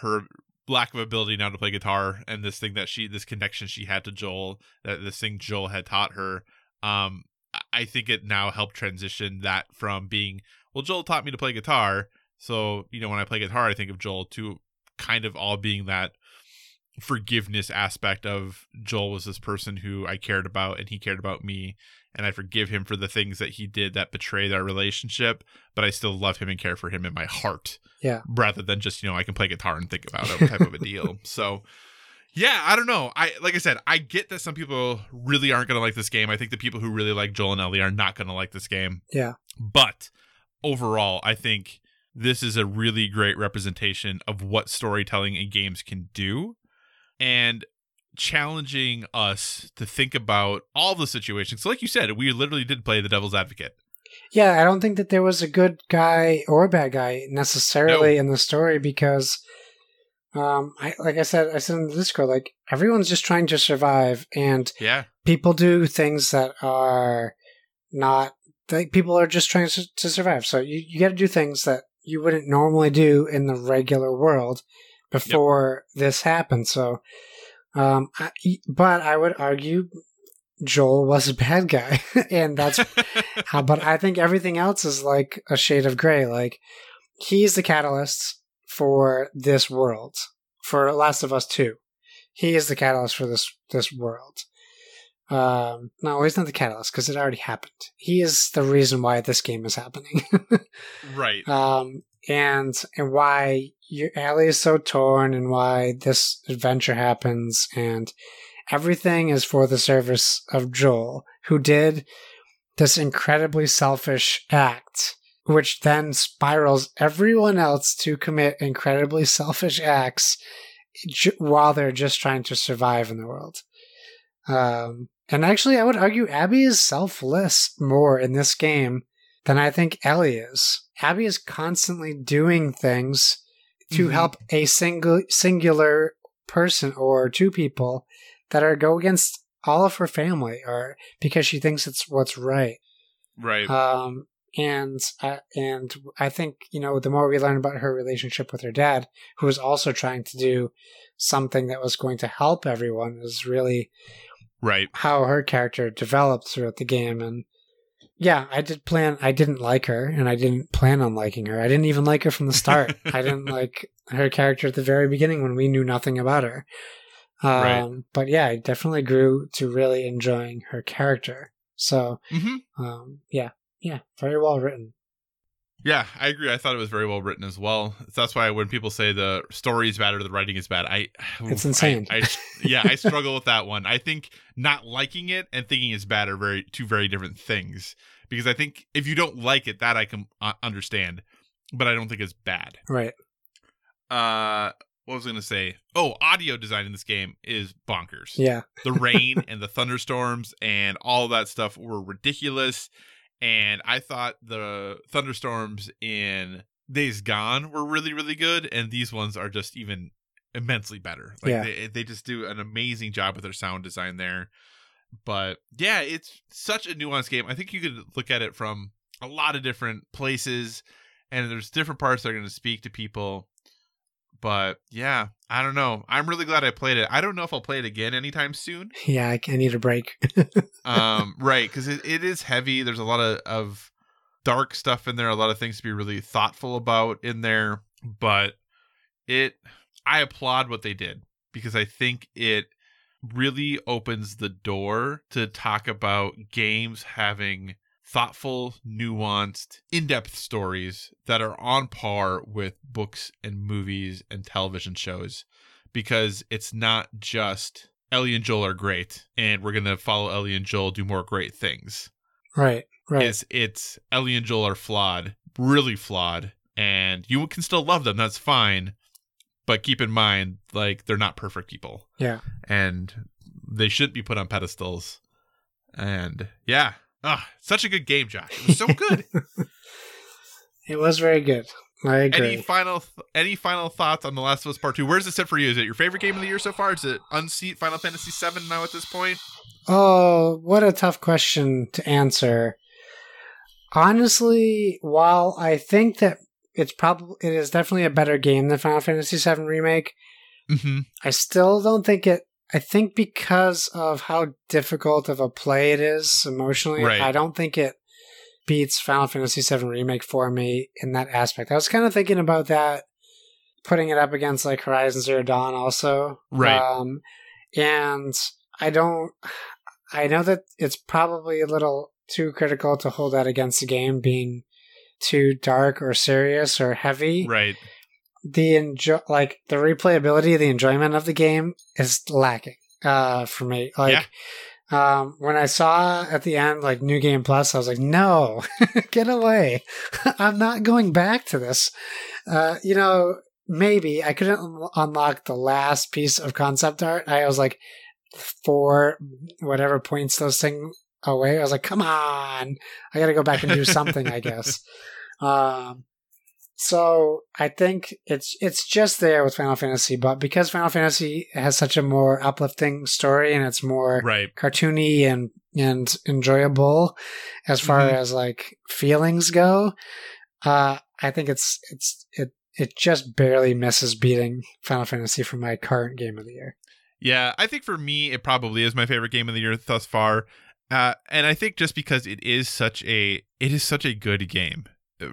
her lack of ability now to play guitar and this thing that she, this connection she had to Joel, that this thing Joel had taught her. Um, I- I think it now helped transition that from being, well, Joel taught me to play guitar. So, you know, when I play guitar, I think of Joel to kind of all being that forgiveness aspect of Joel was this person who I cared about and he cared about me and I forgive him for the things that he did that betrayed our relationship, but I still love him and care for him in my heart. Yeah. Rather than just, you know, I can play guitar and think about it type of a deal. So yeah, I don't know. I like I said, I get that some people really aren't gonna like this game. I think the people who really like Joel and Ellie are not gonna like this game. Yeah. But overall, I think this is a really great representation of what storytelling in games can do and challenging us to think about all the situations. So, like you said, we literally did play the devil's advocate. Yeah, I don't think that there was a good guy or a bad guy necessarily in the story because, um, I like I said, I said in the Discord, like everyone's just trying to survive, and Yeah. people do things that are not like people are just trying to, to survive. So you you got to do things that you wouldn't normally do in the regular world before this happened. So, um, I, but I would argue Joel was a bad guy, and that's uh, but I think everything else is like a shade of gray. Like he's the catalyst for this world, for Last of Us Two. He is the catalyst for this this world. Um, no, he's not the catalyst because it already happened. He is the reason why this game is happening. right. um, and and why your Ellie is so torn, and why this adventure happens, and everything is for the service of Joel, who did this incredibly selfish act, which then spirals everyone else to commit incredibly selfish acts while they're just trying to survive in the world. Um, and actually, I would argue Abby is selfless more in this game than I think Ellie is. Abby is constantly doing things to Mhm. help a single singular person or two people that are go against all of her family or because she thinks it's what's right. Right. Um, and uh, and I think you know the more we learn about her relationship with her dad, who was also trying to do something that was going to help everyone, is really right. how her character developed throughout the game. And yeah, I did plan. I didn't like her, and I didn't plan on liking her. I didn't even like her from the start. I didn't like her character at the very beginning when we knew nothing about her. Um, Right. But yeah, I definitely grew to really enjoying her character. So hmm um, yeah, yeah, very well written. Yeah, I agree. I thought it was very well written as well. That's why when people say the story is bad or the writing is bad, I It's insane. I, yeah, I struggle with that one. I think not liking it and thinking it's bad are very two very different things. Because I think if you don't like it, that I can uh, understand, but I don't think it's bad. Right. Uh, what was I going to say? Oh, audio design in this game is bonkers. Yeah. the rain and the thunderstorms and all that stuff were ridiculous. And I thought the thunderstorms in Days Gone were really, really good, and these ones are just even immensely better. Like Yeah. they they just do an amazing job with their sound design there. But yeah, it's such a nuanced game. I think you could look at it from a lot of different places, and there's different parts that are going to speak to people. But yeah, I don't know. I'm really glad I played it. I don't know if I'll play it again anytime soon. Yeah, I, I need a break. Um, right, because it, it is heavy. There's a lot of, of dark stuff in there, a lot of things to be really thoughtful about in there. But it, I applaud what they did because I think it really opens the door to talk about games having thoughtful, nuanced, in depth stories that are on par with books and movies and television shows because it's not just Ellie and Joel are great and we're going to follow Ellie and Joel do more great things. right. Right. It's it's Ellie and Joel are flawed, really flawed, and you can still love them, that's fine. But keep in mind like they're not perfect people yeah. and they shouldn't be put on pedestals. And yeah, ah, such a good game, Josh. It was so good. It was very good. I agree. any final any final thoughts on The Last of Us Part Two? Where's it sit for you? Is it your favorite game of the year so far? Is it unseat Final Fantasy VII now at this point? Oh, what a tough question to answer. Honestly, while I think that it's probably it is definitely a better game than Final Fantasy VII Remake, Mm-hmm. I still don't think it. I think because of how difficult of a play it is emotionally, Right. I don't think it beats Final Fantasy VII Remake for me in that aspect. I was kind of thinking about that, putting it up against like Horizon Zero Dawn also. Right. Um, and I don't. I know that it's probably a little too critical to hold that against the game being too dark or serious or heavy Right. The enjoy like the replayability, the enjoyment of the game is lacking uh for me. Like um when I saw at the end like new game plus, I was like, no, get away. I'm not going back to this. Uh you know, maybe I couldn't unlock the last piece of concept art. I was like four whatever points those thing away. I was like, come on. I gotta go back and do something, I guess. Um so I think it's it's just there with Final Fantasy, but because Final Fantasy has such a more uplifting story and it's more Right. cartoony and and enjoyable as far Mhm. as like feelings go, uh, I think it's it's it it just barely misses beating Final Fantasy for my current game of the year. Yeah, I think for me, it probably is my favorite game of the year thus far. Uh, and I think just because it is such a it is such a good game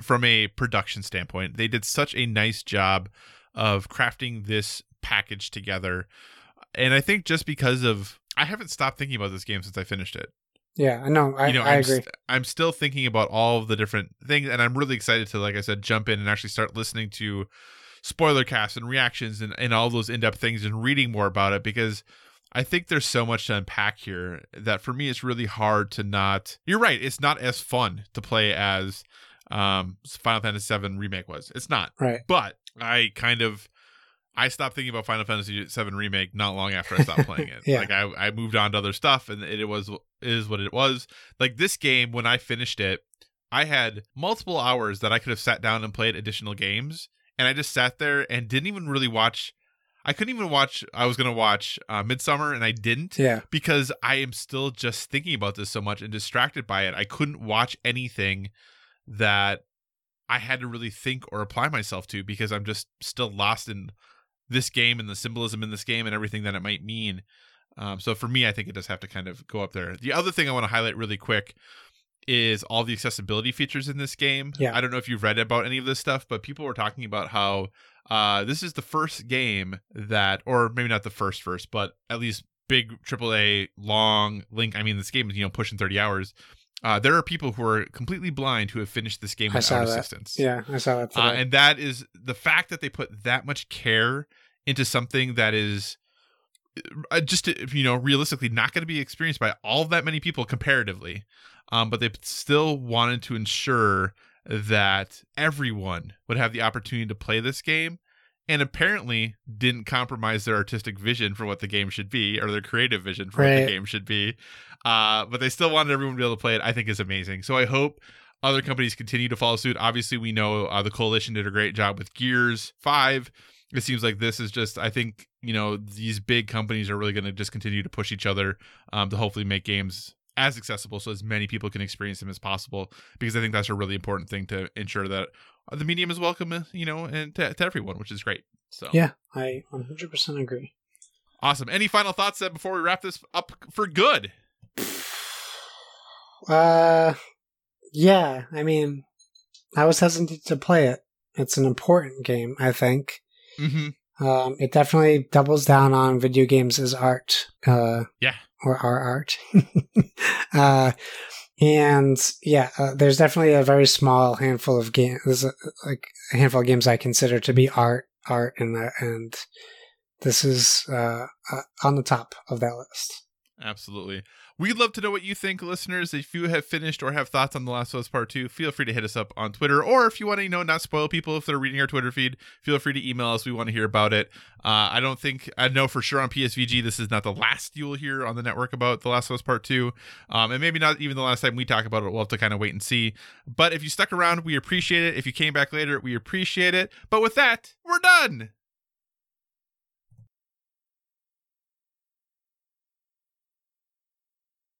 from a production standpoint, they did such a nice job of crafting this package together. And I think just because of I haven't stopped thinking about this game since I finished it. Yeah, I know. I, you know, I I'm, agree. st- I'm still thinking about all of the different things, and I'm really excited to, like I said, jump in and actually start listening to spoiler casts and reactions and, and all those in depth things and reading more about it because I think there's so much to unpack here that for me it's really hard to not. You're right, it's not as fun to play as um, Final Fantasy VII Remake was. It's not, right. but I kind of. I stopped thinking about Final Fantasy VII remake not long after I stopped playing it. Yeah. Like I, I moved on to other stuff, and it, it was it is what it was. Like this game, when I finished it, I had multiple hours that I could have sat down and played additional games, and I just sat there and didn't even really watch. I couldn't even watch. I was gonna watch uh, Midsummer, and I didn't Yeah. because I am still just thinking about this so much and distracted by it. I couldn't watch anything that I had to really think or apply myself to because I'm just still lost in this game and the symbolism in this game and everything that it might mean. Um, so for me, I think it does have to kind of go up there. The other thing I want to highlight really quick is all the accessibility features in this game. Yeah. I don't know if you've read about any of this stuff, but people were talking about how uh, this is the first game that, or maybe not the first first, but at least big AAA long link. I mean, this game is you know pushing thirty hours. Uh, there are people who are completely blind who have finished this game without assistance. Yeah, I saw that. Uh, and that is the fact that they put that much care into something that is uh, just uh, you know realistically not going to be experienced by all that many people comparatively um, but they still wanted to ensure that everyone would have the opportunity to play this game and apparently didn't compromise their artistic vision for what the game should be or their creative vision for what the game should be. Uh, but they still wanted everyone to be able to play it. I think is amazing. So i hope other companies continue to follow suit. Obviously we know uh, the coalition did a great job with gears 5 it seems like this is just i think you know these big companies are really going to just continue to push each other um, to hopefully make games as accessible so as many people can experience them as possible because i think that's a really important thing to ensure that the medium is welcome uh, you know and to, to everyone which is great so yeah, I 100% agree. awesome any final thoughts then before we wrap this up for good Uh, yeah. I mean, I was hesitant to play it. It's an important game, I think. mm-hmm. Um, it definitely doubles down on video games as art. Uh, Yeah. Or our art. uh, and yeah, uh, there's definitely a very small handful of games, like a handful of games I consider to be art, art, and and this is uh, uh, on the top of that list. Absolutely. We'd love to know what you think, listeners. If you have finished or have thoughts on The Last of Us Part 2, feel free to hit us up on Twitter. Or if you want to, you know, not spoil people if they're reading our Twitter feed, feel free to email us. We want to hear about it. Uh, I don't think, I know for sure on PSVG, this is not the last you will hear on the network about The Last of Us Part 2. Um, and maybe not even the last time we talk about it. We'll have to kind of wait and see. But if you stuck around, we appreciate it. If you came back later, we appreciate it. But with that, we're done.